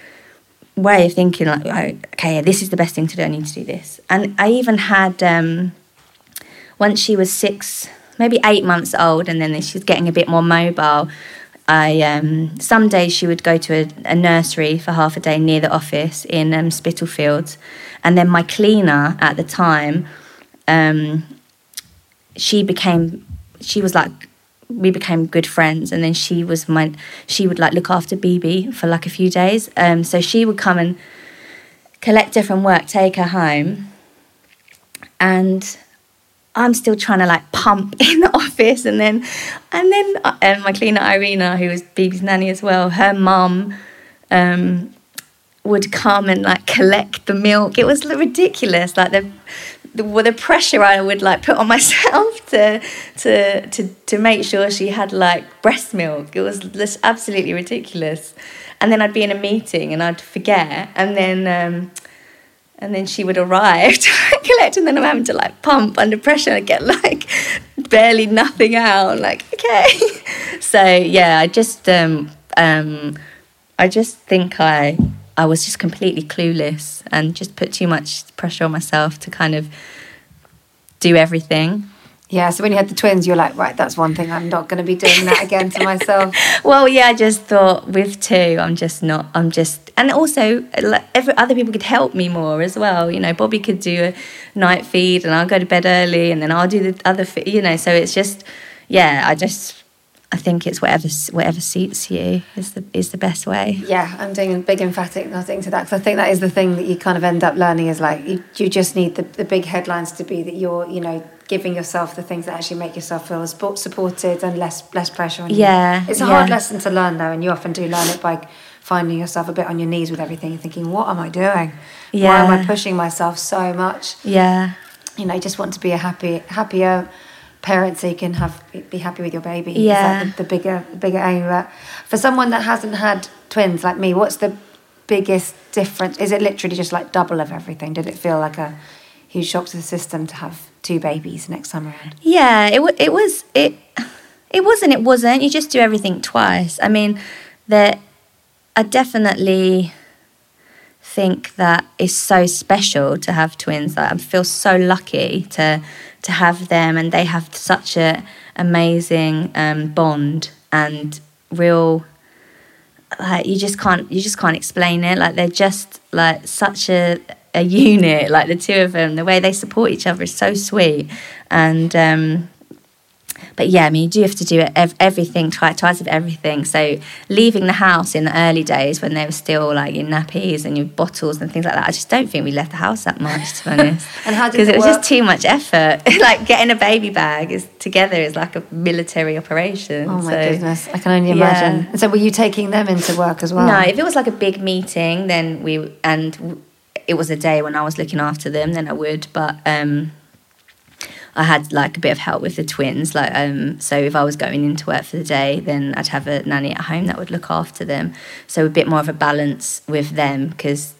way of thinking like, oh, okay, this is the best thing to do. I need to do this. And I even had um, once she was six, maybe eight months old, and then she was getting a bit more mobile. I um, some days she would go to a, a, nursery for half a day near the office in um, Spitalfields, and then my cleaner at the time, um, she became she was like we became good friends. And then she was my she would like look after bb for like a few days. Um, so she would come and collect her from work take her home. And i'm still trying to like pump (laughs) in the office and then and then uh, my cleaner irina who was bb's nanny as well her mum um, would come and like collect the milk it was ridiculous like the the, the pressure I would like put on (laughs) myself to to to to make sure she had like breast milk. It was just absolutely ridiculous. And then I'd be in a meeting and I'd forget, and then um, and then she would arrive (laughs) to collect, and then I'm having to like pump under pressure and get like barely nothing out. Like okay, (laughs) so yeah, I just um, um, I just think I I was just completely clueless and just put too much pressure on myself to kind of do everything. Yeah, so when you had the twins, you're like, right, that's one thing I'm not going to be doing that again to (laughs) myself. well, yeah, I just thought with two, I'm just not, I'm just, and also, every other people could help me more as well. You know, Bobby could do a night feed, and I'll go to bed early, and then I'll do the other. You know, so it's just yeah. I just I think it's whatever whatever suits you is the is the best way. Yeah, I'm doing a big emphatic nothing to that because I think that is the thing that you kind of end up learning is like you, you just need the, the big headlines to be that you're you know giving yourself the things that actually make yourself feel supported and less less pressure on you. Yeah, it's a yeah. hard lesson to learn though, and you often do learn it by finding yourself a bit on your knees with everything and thinking, what am I doing? Yeah. Why am I pushing myself so much? Yeah, you know, just want to be a happy happier parent so you can have be happy with your baby. Yeah, the, the, bigger the bigger aim. But for someone that hasn't had twins like me, what's the biggest difference? Is it literally just like double of everything? Did it feel like a huge shock to the system to have two babies next time around? Yeah, it it was it it wasn't it wasn't. You just do everything twice. I mean, there I definitely think that it's so special to have twins. I feel so lucky to to have them, and they have such a amazing um, bond and real. Like you just can't you just can't explain it. Like they're just like such a a (laughs) unit. Like the two of them, the way they support each other is so sweet, and. Um, but yeah, I mean, you do have to do everything, try twice of everything. So leaving the house in the early days when they were still like your nappies and your bottles and things like that, I just don't think we left the house that much, to be (laughs) honest. and how Because it, it was just too much effort. (laughs) like getting a baby bag is together is like a military operation. Oh my so, goodness, I can only imagine. Yeah. So were you taking them into work as well? No, if it was like a big meeting, then we and it was a day when I was looking after them, then I would. But um, I had like a bit of help with the twins. Like, um, so if I was going into work for the day, then I'd have a nanny at home that would look after them. So a bit more of a balance with them because,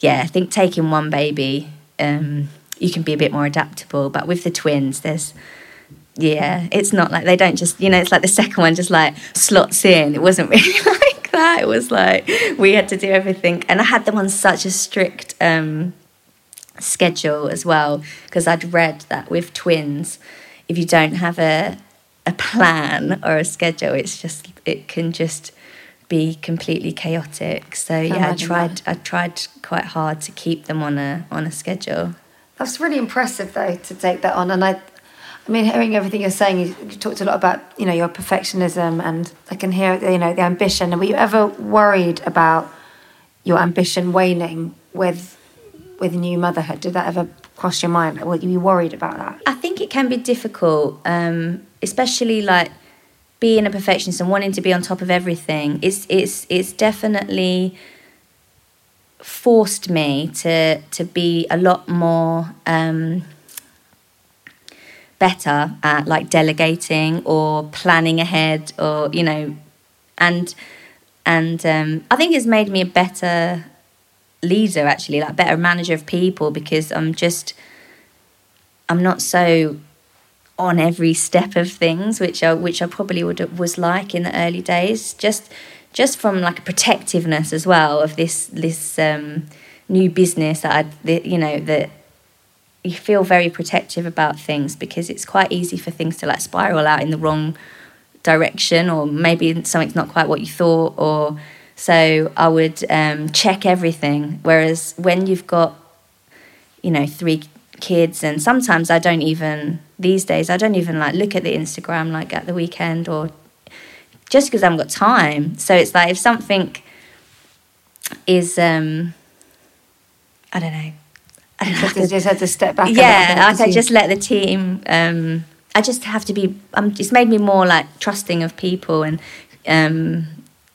yeah, I think taking one baby, um, you can be a bit more adaptable. But with the twins, there's yeah, it's not like they don't just you know it's like the second one just like slots in. It wasn't (laughs) really like that. It was like we had to do everything, and I had them on such a strict. Um, schedule as well because I'd read that with twins, if you don't have a a plan or a schedule, it's just it can just be completely chaotic. So yeah, I tried I tried quite hard to keep them on a on a schedule. That's really impressive though to take that on and I I mean, hearing everything you're saying, you, you talked a lot about, you know, your perfectionism, and I can hear, you know, the ambition. And were you ever worried about your ambition waning with with new motherhood? Did that ever cross your mind? Were you worried about that? I think it can be difficult, um, especially like being a perfectionist and wanting to be on top of everything. It's it's it's definitely forced me to to be a lot more um, better at like delegating or planning ahead or you know and and um, I think it's made me a better leader actually like better manager of people because i'm just i'm not so on every step of things which i which i probably would was like in the early days. Just just from like a protectiveness as well of this this um, new business that i you know that you feel very protective about things because it's quite easy for things to like spiral out in the wrong direction or maybe something's not quite what you thought or so I would um, check everything. Whereas when you've got, you know, three kids, and sometimes I don't even these days I don't even like look at the Instagram like at the weekend or just because I haven't got time. So it's like if something is, um, I don't know. I don't have to, just had to step back. Yeah, like I just let the team. Um, I just have to be. Um, it's made me more like trusting of people and um,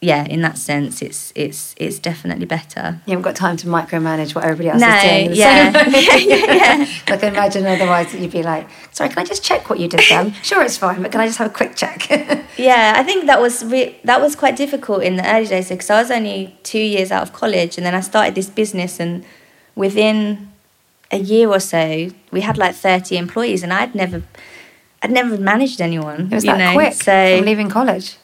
yeah, in that sense, it's it's it's definitely better. You haven't got time to micromanage what everybody else no, is doing. Yeah. (laughs) yeah, yeah, yeah. I can imagine otherwise that you'd be like, "Sorry, can I just check what you did then? (laughs) sure, it's fine, but can I just have a quick check?" (laughs) yeah, I think that was re- that was quite difficult in the early days because I was only two years out of college, and then I started this business, and within a year or so, we had like thirty employees, and I'd never. I'd never managed anyone. It was that know? quick so, from leaving college.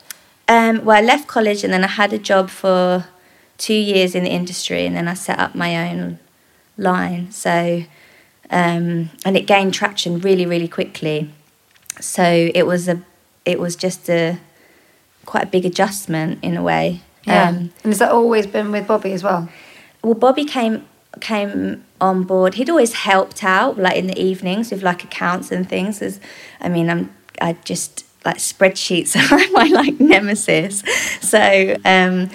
Um, well, I left college and then I had a job for two years in the industry, and then I set up my own line. So, um, and it gained traction really, really quickly. So it was a, it was just a quite a big adjustment in a way. Yeah. Um, and has that always been with Bobby as well? well, Bobby came came on board. He'd always helped out, like in the evenings with like accounts and things. As I mean, I'm I just like spreadsheets (laughs) are my like nemesis. So, um,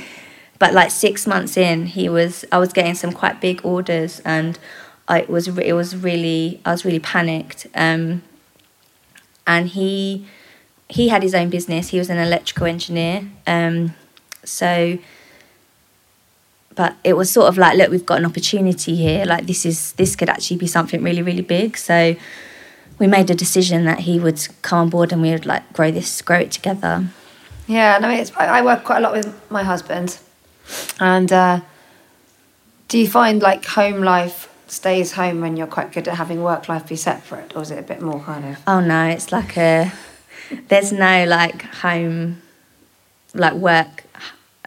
but like six months in, he was I was getting some quite big orders, and I was it was really I was really panicked. Um, and he he had his own business. He was an electrical engineer. Um, so but it was sort of like look we've got an opportunity here like this is this could actually be something really really big so we made a decision that he would come on board and we would like grow this grow it together Yeah, and I mean, it's, I I work quite a lot with my husband, and uh, do you find like home life stays home when you're quite good at having work life be separate, or is it a bit more kind of? oh no it's like a there's no like home like work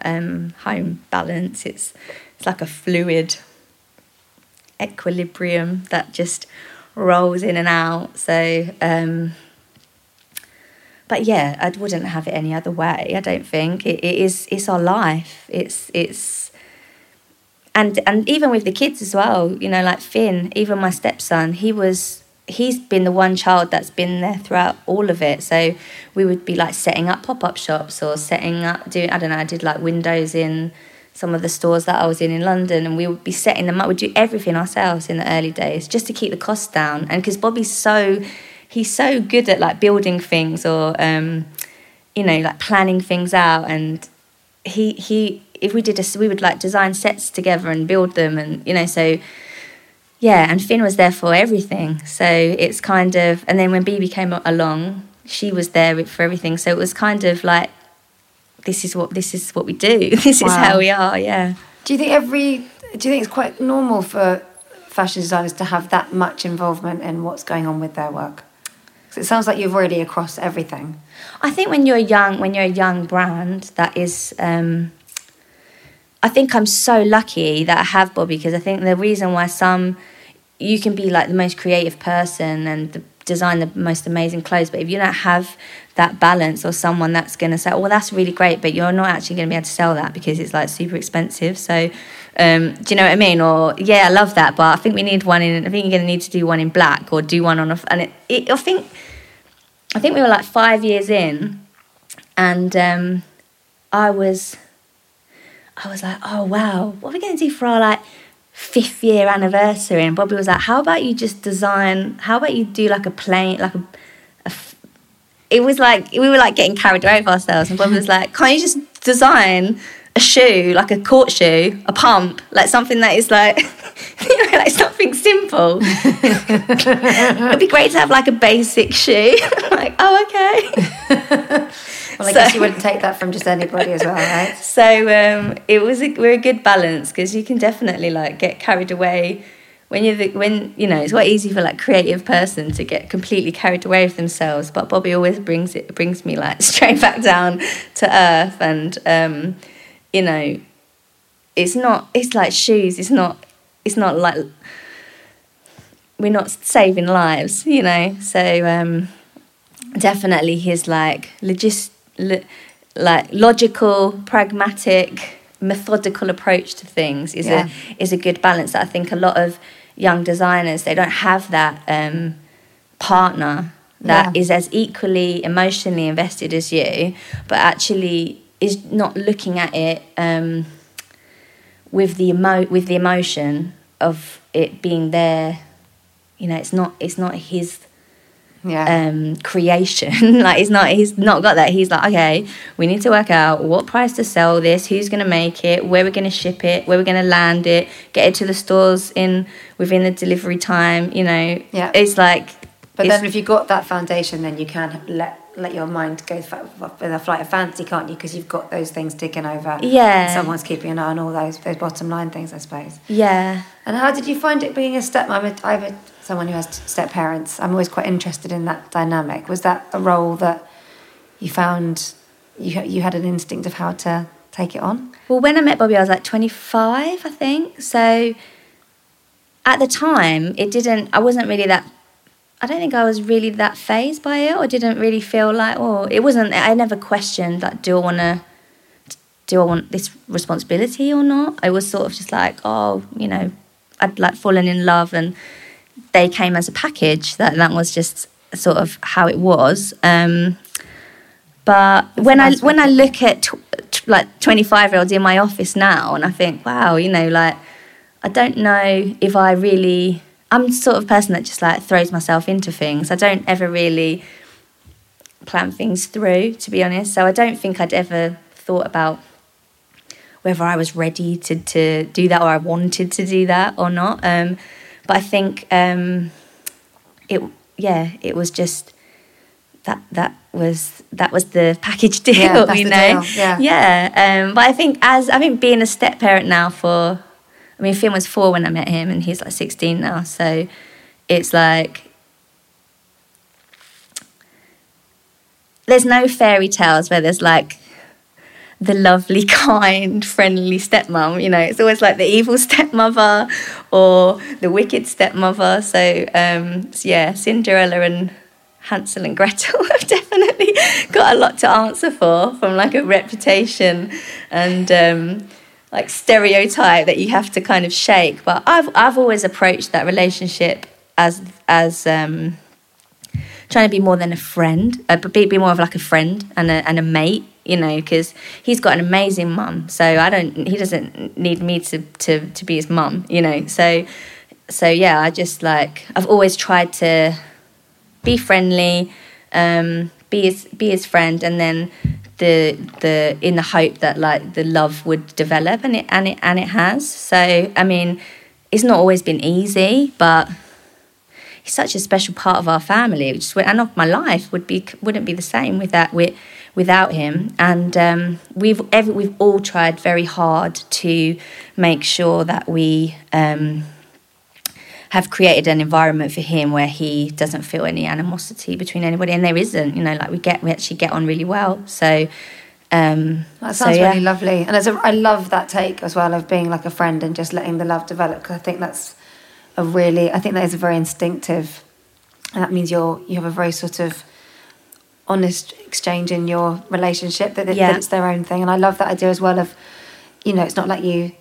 um home balance it's it's like a fluid equilibrium that just rolls in and out. So um but yeah i wouldn't have it any other way i don't think. It, it is it's our life. It's it's and and even with the kids as well you know like finn even my stepson he was he's been the one child that's been there throughout all of it. So we would be like setting up pop-up shops or setting up doing i don't know i did like windows in some of the stores that i was in in london and we would be setting them up. We'd do everything ourselves in the early days just to keep the costs down. And because bobby's so he's so good at like building things or um you know like planning things out. And he he if we did a we would like design sets together and build them and you know so yeah and finn was there for everything. So it's kind of and then when bb came along she was there for everything. So it was kind of like this is what this is what we do (laughs) this is how we are yeah Do you think every? Do you think it's quite normal for fashion designers to have that much involvement in what's going on with their work? 'Cause it sounds like you've already across everything. I think when you're young, when you're a young brand, that is. Um, I think I'm so lucky that I have Bobby because I think the reason why some you can be like the most creative person and the, design the most amazing clothes, but if you don't have that balance or someone that's going to say, "Well, that's really great," but you're not actually going to be able to sell that because it's like super expensive. So, um, do you know what I mean? Or yeah, I love that, but I think we need one in. I think you're going to need to do one in black or do one on a. And it, it, I think, I think we were like five years in, and um, I was, I was like, oh wow, what are we going to do for our like fifth year anniversary? And Bobby was like, how about you just design? How about you do like a plain, like a, it was like we were like getting carried away with ourselves, and Bobby was like, can't you just design? A shoe, like a court shoe, a pump, like something that is like, (laughs) you know, like something simple. (laughs) It'd be great to have like a basic shoe. (laughs) like, oh, okay. Well, I So- guess you wouldn't take that from just anybody as well, right? So um, it was a, we're a good balance because you can definitely like get carried away when you're the, when you know it's quite easy for like creative person to get completely carried away with themselves. But Bobby always brings it brings me like (laughs) straight back down to earth, and um, you know, it's not it's like shoes. It's not it's not like we're not saving lives, you know. So um, definitely his like logis- lo- like logical, pragmatic, methodical approach to things is Yeah. a is a good balance. That I think a lot of young designers they don't have that um, partner that Yeah. is as equally emotionally invested as you, but actually is not looking at it um, with the emo- with the emotion of it being there. You know, it's not it's not his Yeah. um, creation. (laughs) like he's not he's not got that. He's like, okay, we need to work out what price to sell this, who's gonna make it, where we're gonna ship it, where we're gonna land it, get it to the stores in within the delivery time. You know, Yeah. it's like. But it's- then, if you've got that foundation, then you can let let your mind go with a flight of fancy, can't you? Because you've got those things ticking over. Yeah. Someone's keeping an eye on all those those bottom line things, I suppose. yeah, And how did you find it being a step? I'm a, I'm a, someone who has step parents. I'm always quite interested in that dynamic. Was that a role that you found you you had an instinct of how to take it on? Well, when I met Bobby, I was like 25, I think. So at the time, it didn't, I wasn't really that, I don't think I was really that phased by it or didn't really feel like, oh, it wasn't, I never questioned, like, do I want to, do I want this responsibility or not? I was sort of just like, oh, you know, I'd like fallen in love and they came as a package. That that was just sort of how it was. Um, but when I when I look at t- t- like twenty five year olds in my office now, and I think, wow, you know, like I don't know if I really. I'm the sort of person that just like throws myself into things. I don't ever really plan things through, to be honest. So I don't think I'd ever thought about whether I was ready to, to do that or I wanted to do that or not. Um, but I think um, it, yeah, it was just that that was that was the (laughs) package deal, Yeah, that's you the know. deal, yeah. yeah. Um, but I think as I think being a step parent now for, I mean, Finn was four when I met him, and he's like sixteen now. So it's like there's no fairy tales where there's like the lovely, (laughs) kind, friendly stepmom. You know, it's always like the evil (laughs) stepmother or the wicked stepmother. So, um, so yeah, Cinderella and Hansel and Gretel (laughs) have definitely got a lot to answer for from like a reputation and um, like stereotype that you have to kind of shake. But I've I've always approached that relationship as as um, trying to be more than a friend, uh, be, be more of like a friend and a, and a mate, you know, because he's got an amazing mum. So I don't, he doesn't need me to, to, to be his mum, you know. So, so yeah, I just like, I've always tried to be friendly, um, be his, be his friend, and then the the in the hope that like the love would develop, and it and it and it has. So I mean, it's not always been easy, but he's such a special part of our family, is, and of my life would be wouldn't be the same without with, without him. And um, we've every, we've all tried very hard to make sure that we um, have created an environment for him where he doesn't feel any animosity between anybody, and there isn't. You know, like we get we actually get on really well. So. Um, That so, sounds yeah. really lovely, and as a, I love that take as well of being like a friend and just letting the love develop. Because I think that's a really, I think that is a very instinctive, and that means you're you have a very sort of honest exchange in your relationship that, it, Yeah. that it's their own thing. And I love that idea as well of, you know, it's not like you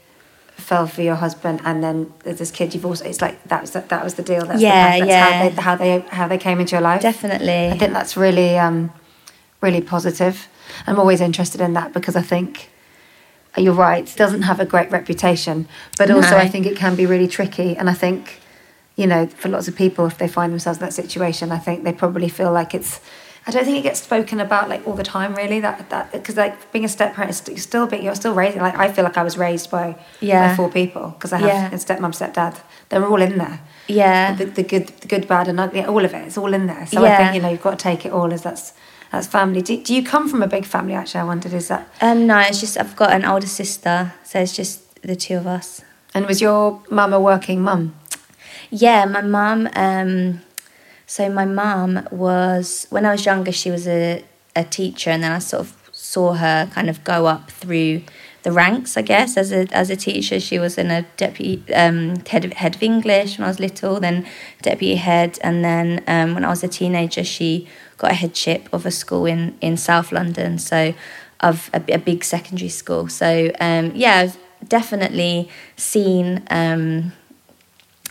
fell for your husband and then there's this kid you've also it's like that was that, that was the deal that's, Yeah, the, that's yeah. how they how they how they came into your life Definitely. I think that's really um really positive I'm always interested in that because I think you're right it doesn't have a great reputation but also No. I think it can be really tricky and I think you know for lots of people if they find themselves in that situation I think they probably feel like it's I don't think it gets spoken about like all the time really that that because like being a step parent is st- still big you're still raising like I feel like I was raised by Yeah. by four people because I have Yeah. a stepmom stepdad they're all in there Yeah. the, the good the good bad and ugly all of it it's all in there so I Yeah. think you know you've got to take it all as that's that's family do, do you come from a big family actually I wondered is that Um, no, it's just I've got an older sister, so it's just the two of us. and was your mum a working mum Yeah, my mum. Um, so my mum was when I was younger. She was a a teacher, and then I sort of saw her kind of go up through the ranks. I guess as a as a teacher, she was in a deputy um, head of head of English when I was little, then deputy head, and then um, when I was a teenager, she got a headship of a school in in South London. So of a, a big secondary school. So um, yeah, I've definitely seen. Um,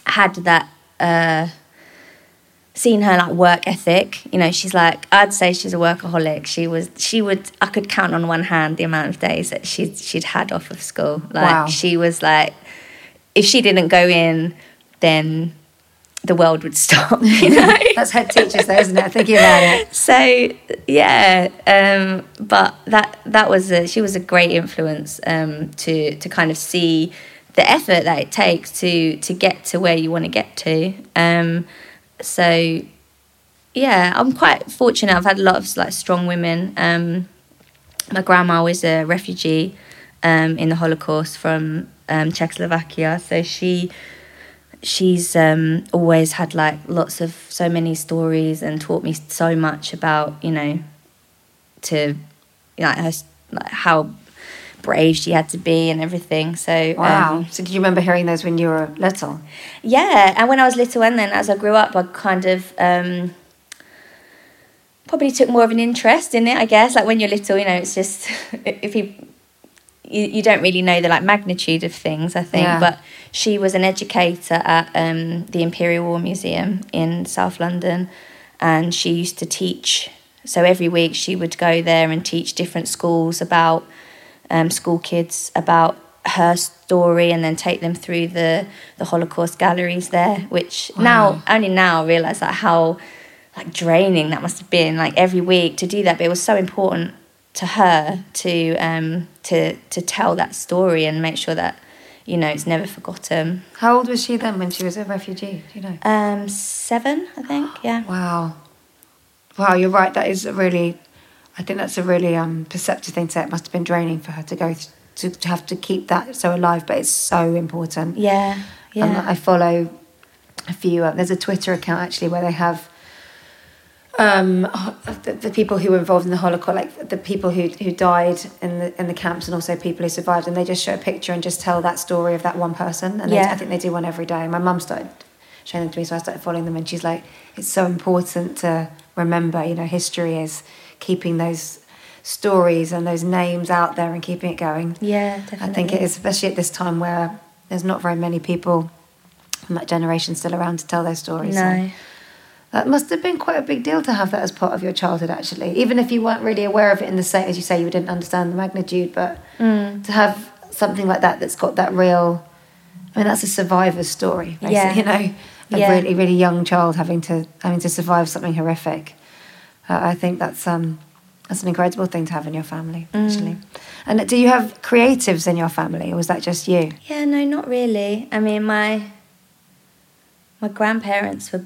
had that uh seen her like work ethic. You know she's like i'd say she's a workaholic. She was she would i could count on one hand the amount of days that she'd she'd had off of school. Like Wow. she was like if she didn't go in then the world would (laughs) stop you know? (laughs) That's head teachers though isn't it? Thinking about it so yeah um, but that that was a, she was a great influence um, to to kind of see the effort that it takes to to get to where you want to get to. Um, so yeah i'm quite fortunate. I've had a lot of like strong women. Um, my grandma was a refugee um, in the holocaust from um, czechoslovakia. So she she's um, always had like lots of so many stories and taught me so much about you know to like her like how brave she had to be and everything so wow um, so do you remember hearing those when you were little yeah and when I was little and then as I grew up I kind of um, probably took more of an interest in it I guess like when you're little you know it's just (laughs) if you you, you don't really know the like magnitude of things. I think, Yeah. but she was an educator at um, the Imperial War Museum in South London, and she used to teach. So every week she would go there and teach different schools about um, school kids about her story, and then take them through the the Holocaust galleries there. Which now only now I realise like how like draining that must have been like every week to do that, but it was so important to her to um to to tell that story and make sure that you know it's never forgotten. How old was she then when she was a refugee? Do you know? Um, seven, I think. Yeah. Wow. Wow, you're right. That is a really, I think that's a really um, perceptive thing to say. It must have been draining for her to go th- to, to have to keep that so alive, but it's so important. Yeah. And Yeah. I follow a few. Uh, there's a Twitter account actually where they have um, the, the people who were involved in the Holocaust, like the people who who died in the in the camps, and also people who survived, and they just show a picture and just tell that story of that one person. And they, I think they do one every day. My mum started showing them to me, so I started following them, and she's like, "It's so important to remember. You know, history is keeping those." stories and those names out there and keeping it going Yeah, definitely. I think it is, especially at this time where there's not very many people from that generation still around to tell their stories. So that must have been quite a big deal to have that as part of your childhood, actually. Even if you weren't really aware of it in the same, as you say, you didn't understand the magnitude, but Mm. to have something like that that's got that real, I mean, that's a survivor's story, basically, Yeah. you know, a Yeah. really, really young child having to having to survive something horrific. Uh, I think that's um, that's an incredible thing to have in your family, Mm. actually. And do you have creatives in your family, or was that just you? Yeah, no, not really. I mean, my my grandparents were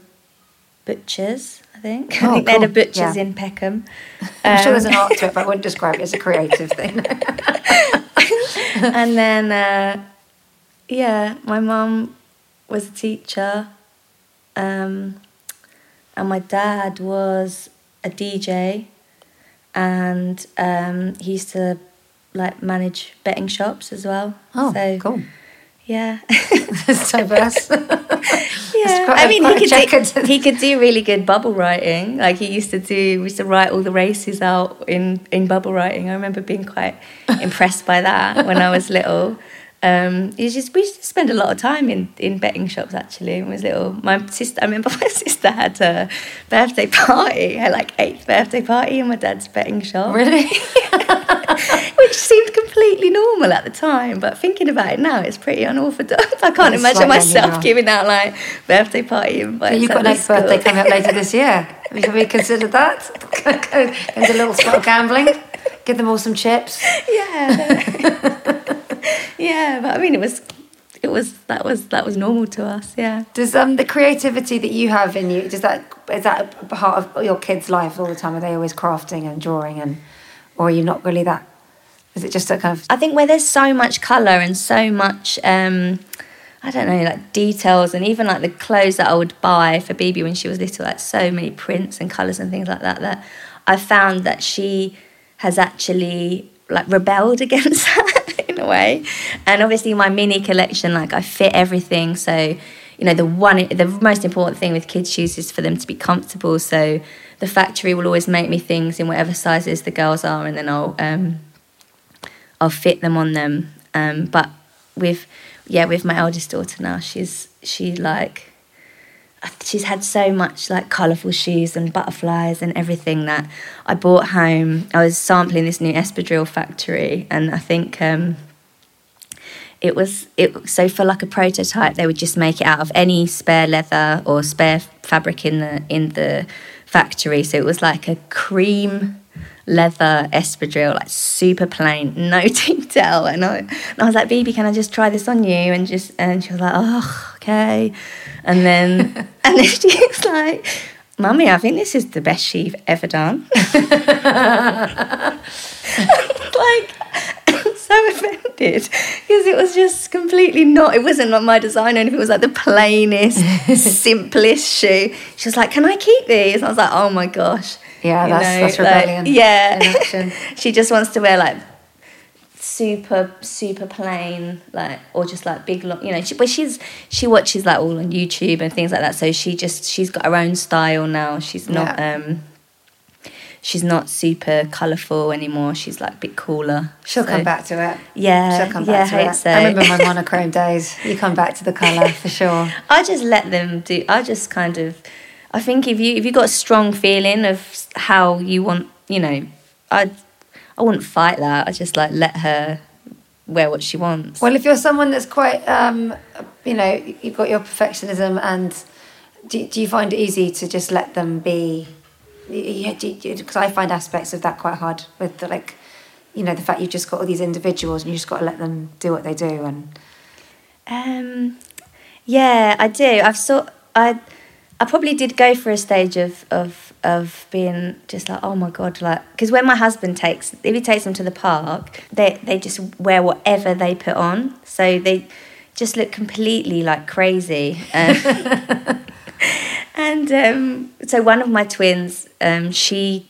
butchers. I think. I Oh, think (laughs) they had a butchers Yeah. in Peckham. I'm sure there's an Um, art to it, but I wouldn't describe it as a creative thing. (laughs) and then, uh, yeah, my mum was a teacher, um, and my dad was a DJ, and um, he used to like manage betting shops as well. Oh, so, cool. Yeah. (laughs) it's diverse. (laughs) Yeah, quite I mean, he could, do, he could do really good bubble writing. Like he used to do, we used to write all the races out in, in bubble writing. I remember being quite (laughs) impressed by that when I was little. Um, it's just we used to spend a lot of time in, in betting shops actually. When was little, my sister. I remember (laughs) my sister had a birthday party, her like eighth birthday party in my dad's betting shop. Really? (laughs) (laughs) Which seemed completely normal at the time, but thinking about it now, it's pretty unorthodox. I can't imagine myself giving out like birthday party invites. You've got the eighth birthday coming up later this year. Have we considered that? Go into a little spot of gambling. Give them all some chips. yeah, (laughs) yeah, but I mean, it was, it was that was that was normal to us. Yeah. Does um the creativity that you have in you does that is that a part of your kids' life all the time? Are they always crafting and drawing and, or are you not really that? Is it just a kind of I think where there's so much colour and so much, um, I don't know, like details and even like the clothes that I would buy for Bibi when she was little, like so many prints and colours and things like that, that I found that she has actually like rebelled (laughs) against that way. And obviously my mini collection, like I fit everything. So, you know, the one, the most important thing with kids' shoes is for them to be comfortable. So the factory will always make me things in whatever sizes the girls are and then I'll, um, I'll fit them on them. Um, but with yeah, with my eldest daughter now, she's she like she's had so much like colourful shoes and butterflies and everything that I bought home. I was sampling this new espadrille factory, and I think um, it was it. So for like a prototype, they would just make it out of any spare leather or spare fabric in the in the factory. So it was like a cream leather espadrille, like super plain, (laughs) no detail. And I, and I was like, Bibi, can I just try this on you? And just and she was like, oh, okay. And then (laughs) and then she was like, Mummy, I think this is the best she've ever done. (laughs) like so (laughs) offended because it was just completely not it wasn't like my design or anything it was like the plainest (laughs) simplest shoe. She was like can i keep these? And i was like oh my gosh. Yeah, You that's- that's like, rebellion yeah. (laughs) she just wants to wear like super super plain like or just like big long you know she, but she's she watches like all on youtube and things like that so she just she's got her own style now. She's not Yeah. um she's not super colourful anymore. She's like a bit cooler. She'll So- come back to it. Yeah, She'll come yeah, back I to hope it. so. I remember my (laughs) monochrome days. You come back to the colour for sure. (laughs) I just let them do. I just kind of. I think if you if you got a strong feeling of how you want, you know, I I wouldn't fight that. I just like let her wear what she wants. Well, if you're someone that's quite, um, you know, you've got your perfectionism, and do, do you find it easy to just let them be? Because I find aspects of that quite hard with the, like, you know, the fact you've just got all these individuals and you just got to let them do what they do. And Um, yeah, I do. I've sort I I probably did go for a stage of of of being just like oh my god like because when my husband takes if he takes them to the park they they just wear whatever they put on so they just look completely like crazy um, (laughs) (laughs) and um, so one of my twins um, she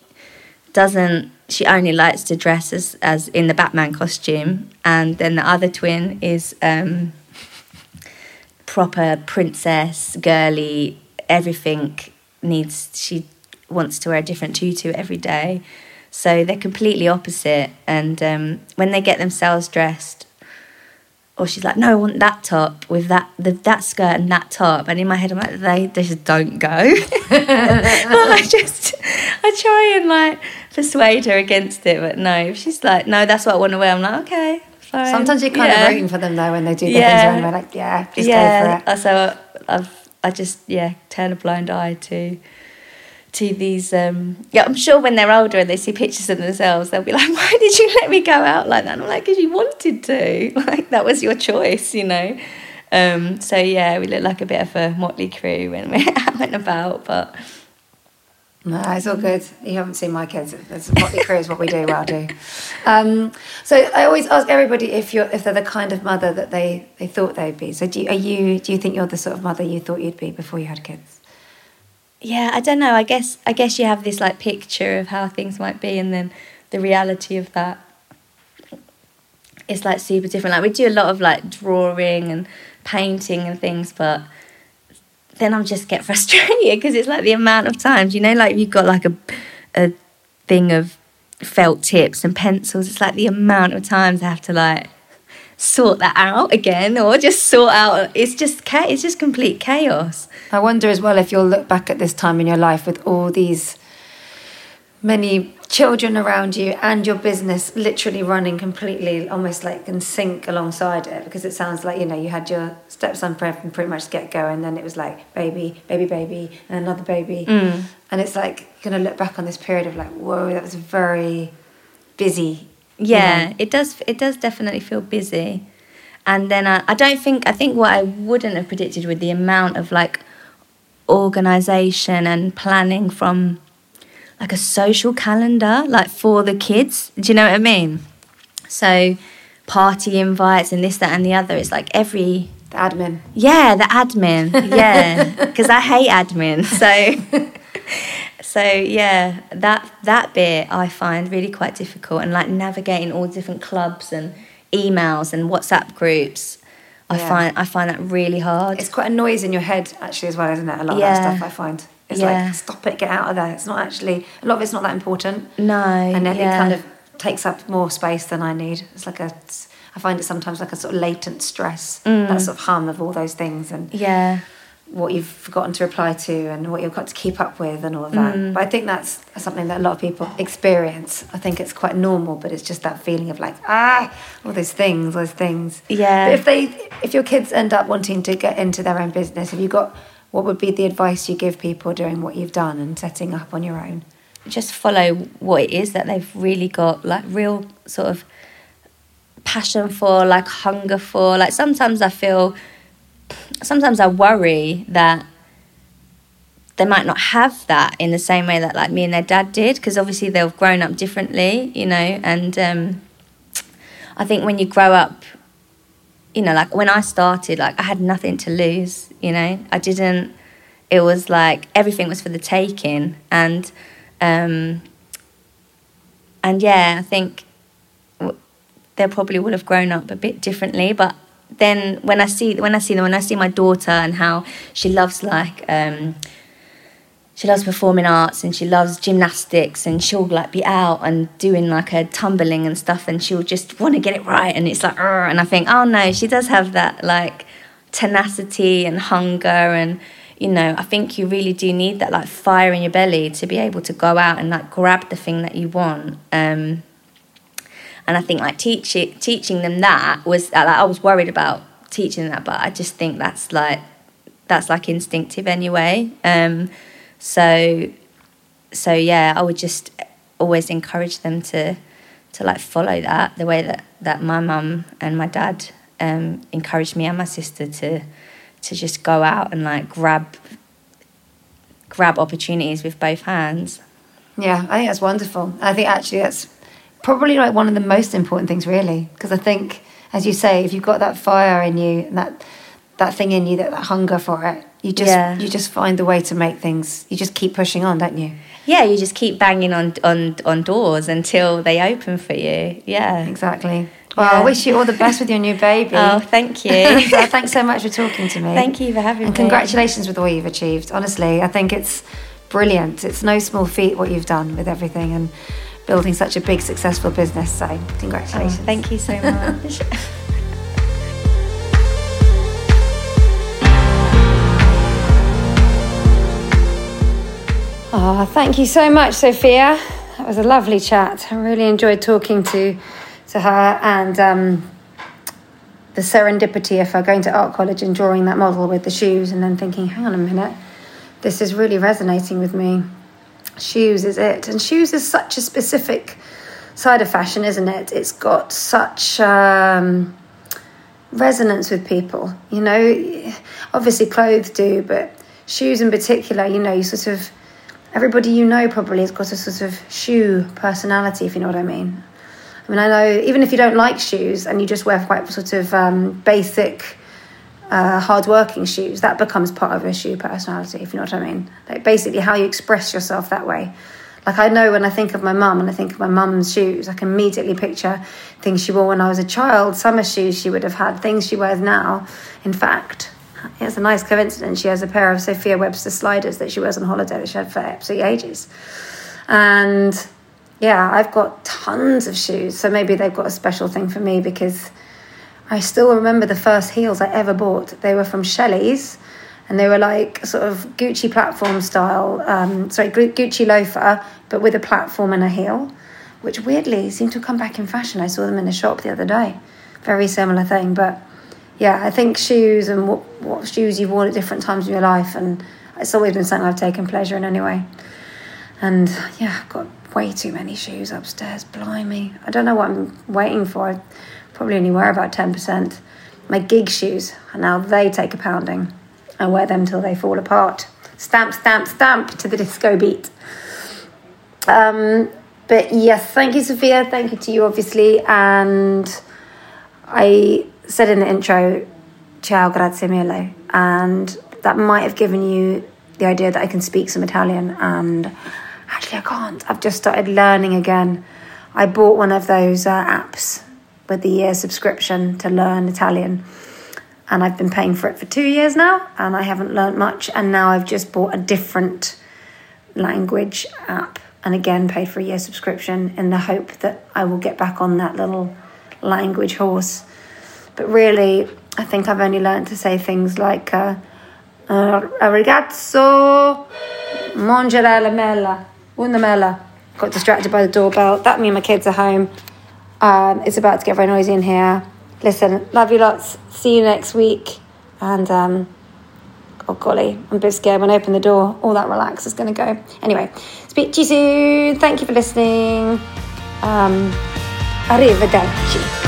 doesn't she only likes to dress as, as in the batman costume and then the other twin is um, proper princess, girly, everything needs she wants to wear a different tutu every day. So they're completely opposite. And um, when they get themselves dressed, or she's like, no, I want that top with that the, that skirt and that top. And in my head, I'm like, they, they just don't go. (laughs) but I just, I try and like persuade her against it, but no. If she's like, no, that's what I want to wear, I'm like, okay. Fine. sometimes you're kind Yeah. of rooting for them though when they do get Yeah. things wrong. They're like, yeah, just yeah, go for it. So I've I just yeah turn a blind eye to to these. Um, yeah, I'm sure when they're older and they see pictures of themselves, they'll be like, (laughs) "Why did you let me go out like that?" And I'm like, "Because you wanted to. (laughs) Like that was your choice, you know." Um, so yeah, we look like a bit of a motley crew when we're (laughs) out and about, but No, it's all good. You haven't seen my kids. It's motley crew is what we do. Well, do. Um, so I always ask everybody if you're if they're the kind of mother that they, they thought they'd be. So do you, are you do you think you're the sort of mother you thought you'd be before you had kids? Yeah, I don't know. I guess I guess you have this like picture of how things might be, and then the reality of that is like super different. Like we do a lot of like drawing and painting and things, but then I just get (laughs) frustrated because it's like the amount of times, you know, like you've got like a a thing of felt tips and pencils. It's like the amount of times I have to like sort that out again or just sort out. It's just It's just complete chaos. I wonder as well if you'll look back at this time in your life with all these many children around you and your business literally running completely almost like in sync alongside it because it sounds like you know you had your stepson prep and pretty much get go and then it was like baby baby baby and another baby Mm. and it's like you're gonna look back on this period of like whoa that was very busy Yeah, it does. It does definitely feel busy, and then I, I don't think I think what I wouldn't have predicted with the amount of like organization and planning from like a social calendar, like for the kids. Do you know what I mean? So party invites and this, that, and the other. It's like every the admin yeah, the admin. Yeah, (laughs) because I hate admin. So, (laughs) so yeah, that that bit I find really quite difficult, and like navigating all different clubs and emails and WhatsApp groups. I Yeah. find I find that really hard. it's quite a noise in your head actually as well isn't it a lot of that stuff I find it's Yeah. like stop it get out of there it's not actually a lot of it's not that important no, and then yeah. it kind of takes up more space than I need. It's like a, I find it sometimes like a sort of latent stress, Mm. that sort of hum of all those things and yeah, what you've forgotten to reply to and what you've got to keep up with and all of that. Mm. But I think that's something that a lot of people experience. I think it's quite normal, but it's just that feeling of like ah, all those things, all those things. Yeah. But if they, if your kids end up wanting to get into their own business, have you got what would be the advice you give people doing what you've done and setting up on your own? just follow what it is that they've really got like real sort of passion for like hunger for like sometimes i feel sometimes i worry that they might not have that in the same way that like me and their dad did because obviously they've grown up differently you know and um, i think when you grow up you know like when i started like i had nothing to lose you know? I didn't it was like everything was for the taking and um, and yeah i think they probably would have grown up a bit differently but then when i see when i see them when i see my daughter and how she loves like um, she loves performing arts and she loves gymnastics and she'll like be out and doing like a tumbling and stuff and she'll just want to get it right and it's like and I think oh no she does have that like tenacity and hunger and you know I think you really do need that like fire in your belly to be able to go out and like grab the thing that you want. Um, and I think like teaching teaching them that was like, I was worried about teaching that but I just think that's like that's like instinctive anyway um, so, so yeah, I would just always encourage them to to like follow that the way that that my mum and my dad um, encouraged me and my sister to to just go out and like grab grab opportunities with both hands. Yeah, I think that's wonderful. I think actually that's probably like one of the most important things, really, because I think, as you say, if you've got that fire in you and that that thing in you, that, that hunger for it, you just yeah. you just find the way to make things. You just keep pushing on, don't you? Yeah, you just keep banging on on on doors until they open for you. Yeah, exactly. Well, yeah. I wish you all the best with your new baby. (laughs) Oh, thank you. (laughs) so thanks so much for talking to me. Thank you for having and me. And congratulations with all you've achieved. Honestly, I think it's brilliant. It's no small feat what you've done with everything and building such a big, successful business. So, congratulations. Oh, thank you so much. (laughs) Oh, thank you so much, Sophia. That was a lovely chat. I really enjoyed talking to to her and um, the serendipity of her going to art college and drawing that model with the shoes, and then thinking, hang on a minute, this is really resonating with me. Shoes is it, and shoes is such a specific side of fashion, isn't it? It's got such. Um, resonance with people you know obviously clothes do but shoes in particular you know you sort of everybody you know probably has got a sort of shoe personality, if you know what I mean. I mean, I know even if you don't like shoes and you just wear quite sort of um, basic, uh, hard-working shoes, that becomes part of your shoe personality, if you know what I mean. Like basically how you express yourself that way. Like I know when I think of my mum and I think of my mum's shoes, I can immediately picture things she wore when I was a child, summer shoes she would have had, things she wears now. In fact, it's a nice coincidence. She has a pair of Sophia Webster sliders that she wears on holiday that she had for absolutely ages. And yeah, I've got tons of shoes. So maybe they've got a special thing for me because I still remember the first heels I ever bought. They were from Shelley's and they were like sort of Gucci platform style, um, sorry, Gucci loafer, but with a platform and a heel, which weirdly seemed to come back in fashion. I saw them in the shop the other day. Very similar thing, but yeah, I think shoes and what, what shoes you've worn at different times in your life, and it's always been something I've taken pleasure in anyway. And yeah, I've got way too many shoes upstairs. Blimey, I don't know what I'm waiting for. I probably only wear about ten percent. My gig shoes, and now they take a pounding. I wear them till they fall apart. Stamp, stamp, stamp to the disco beat. Um, but yes, thank you, Sophia. Thank you to you, obviously, and I said in the intro, ciao, grazie mille. And that might have given you the idea that I can speak some Italian. And actually, I can't. I've just started learning again. I bought one of those uh, apps with the year subscription to learn Italian. And I've been paying for it for two years now, and I haven't learned much. And now I've just bought a different language app and again paid for a year subscription in the hope that I will get back on that little language horse. But really, I think I've only learned to say things like uh, uh, ragazzo mangerà la mela, una mela. Got distracted by the doorbell. That means my kids are home. Um, it's about to get very noisy in here. Listen, love you lots. See you next week. And um, oh golly, I'm a bit scared when I open the door. All that relax is going to go. Anyway, speak to you soon. Thank you for listening. Um, arrivederci.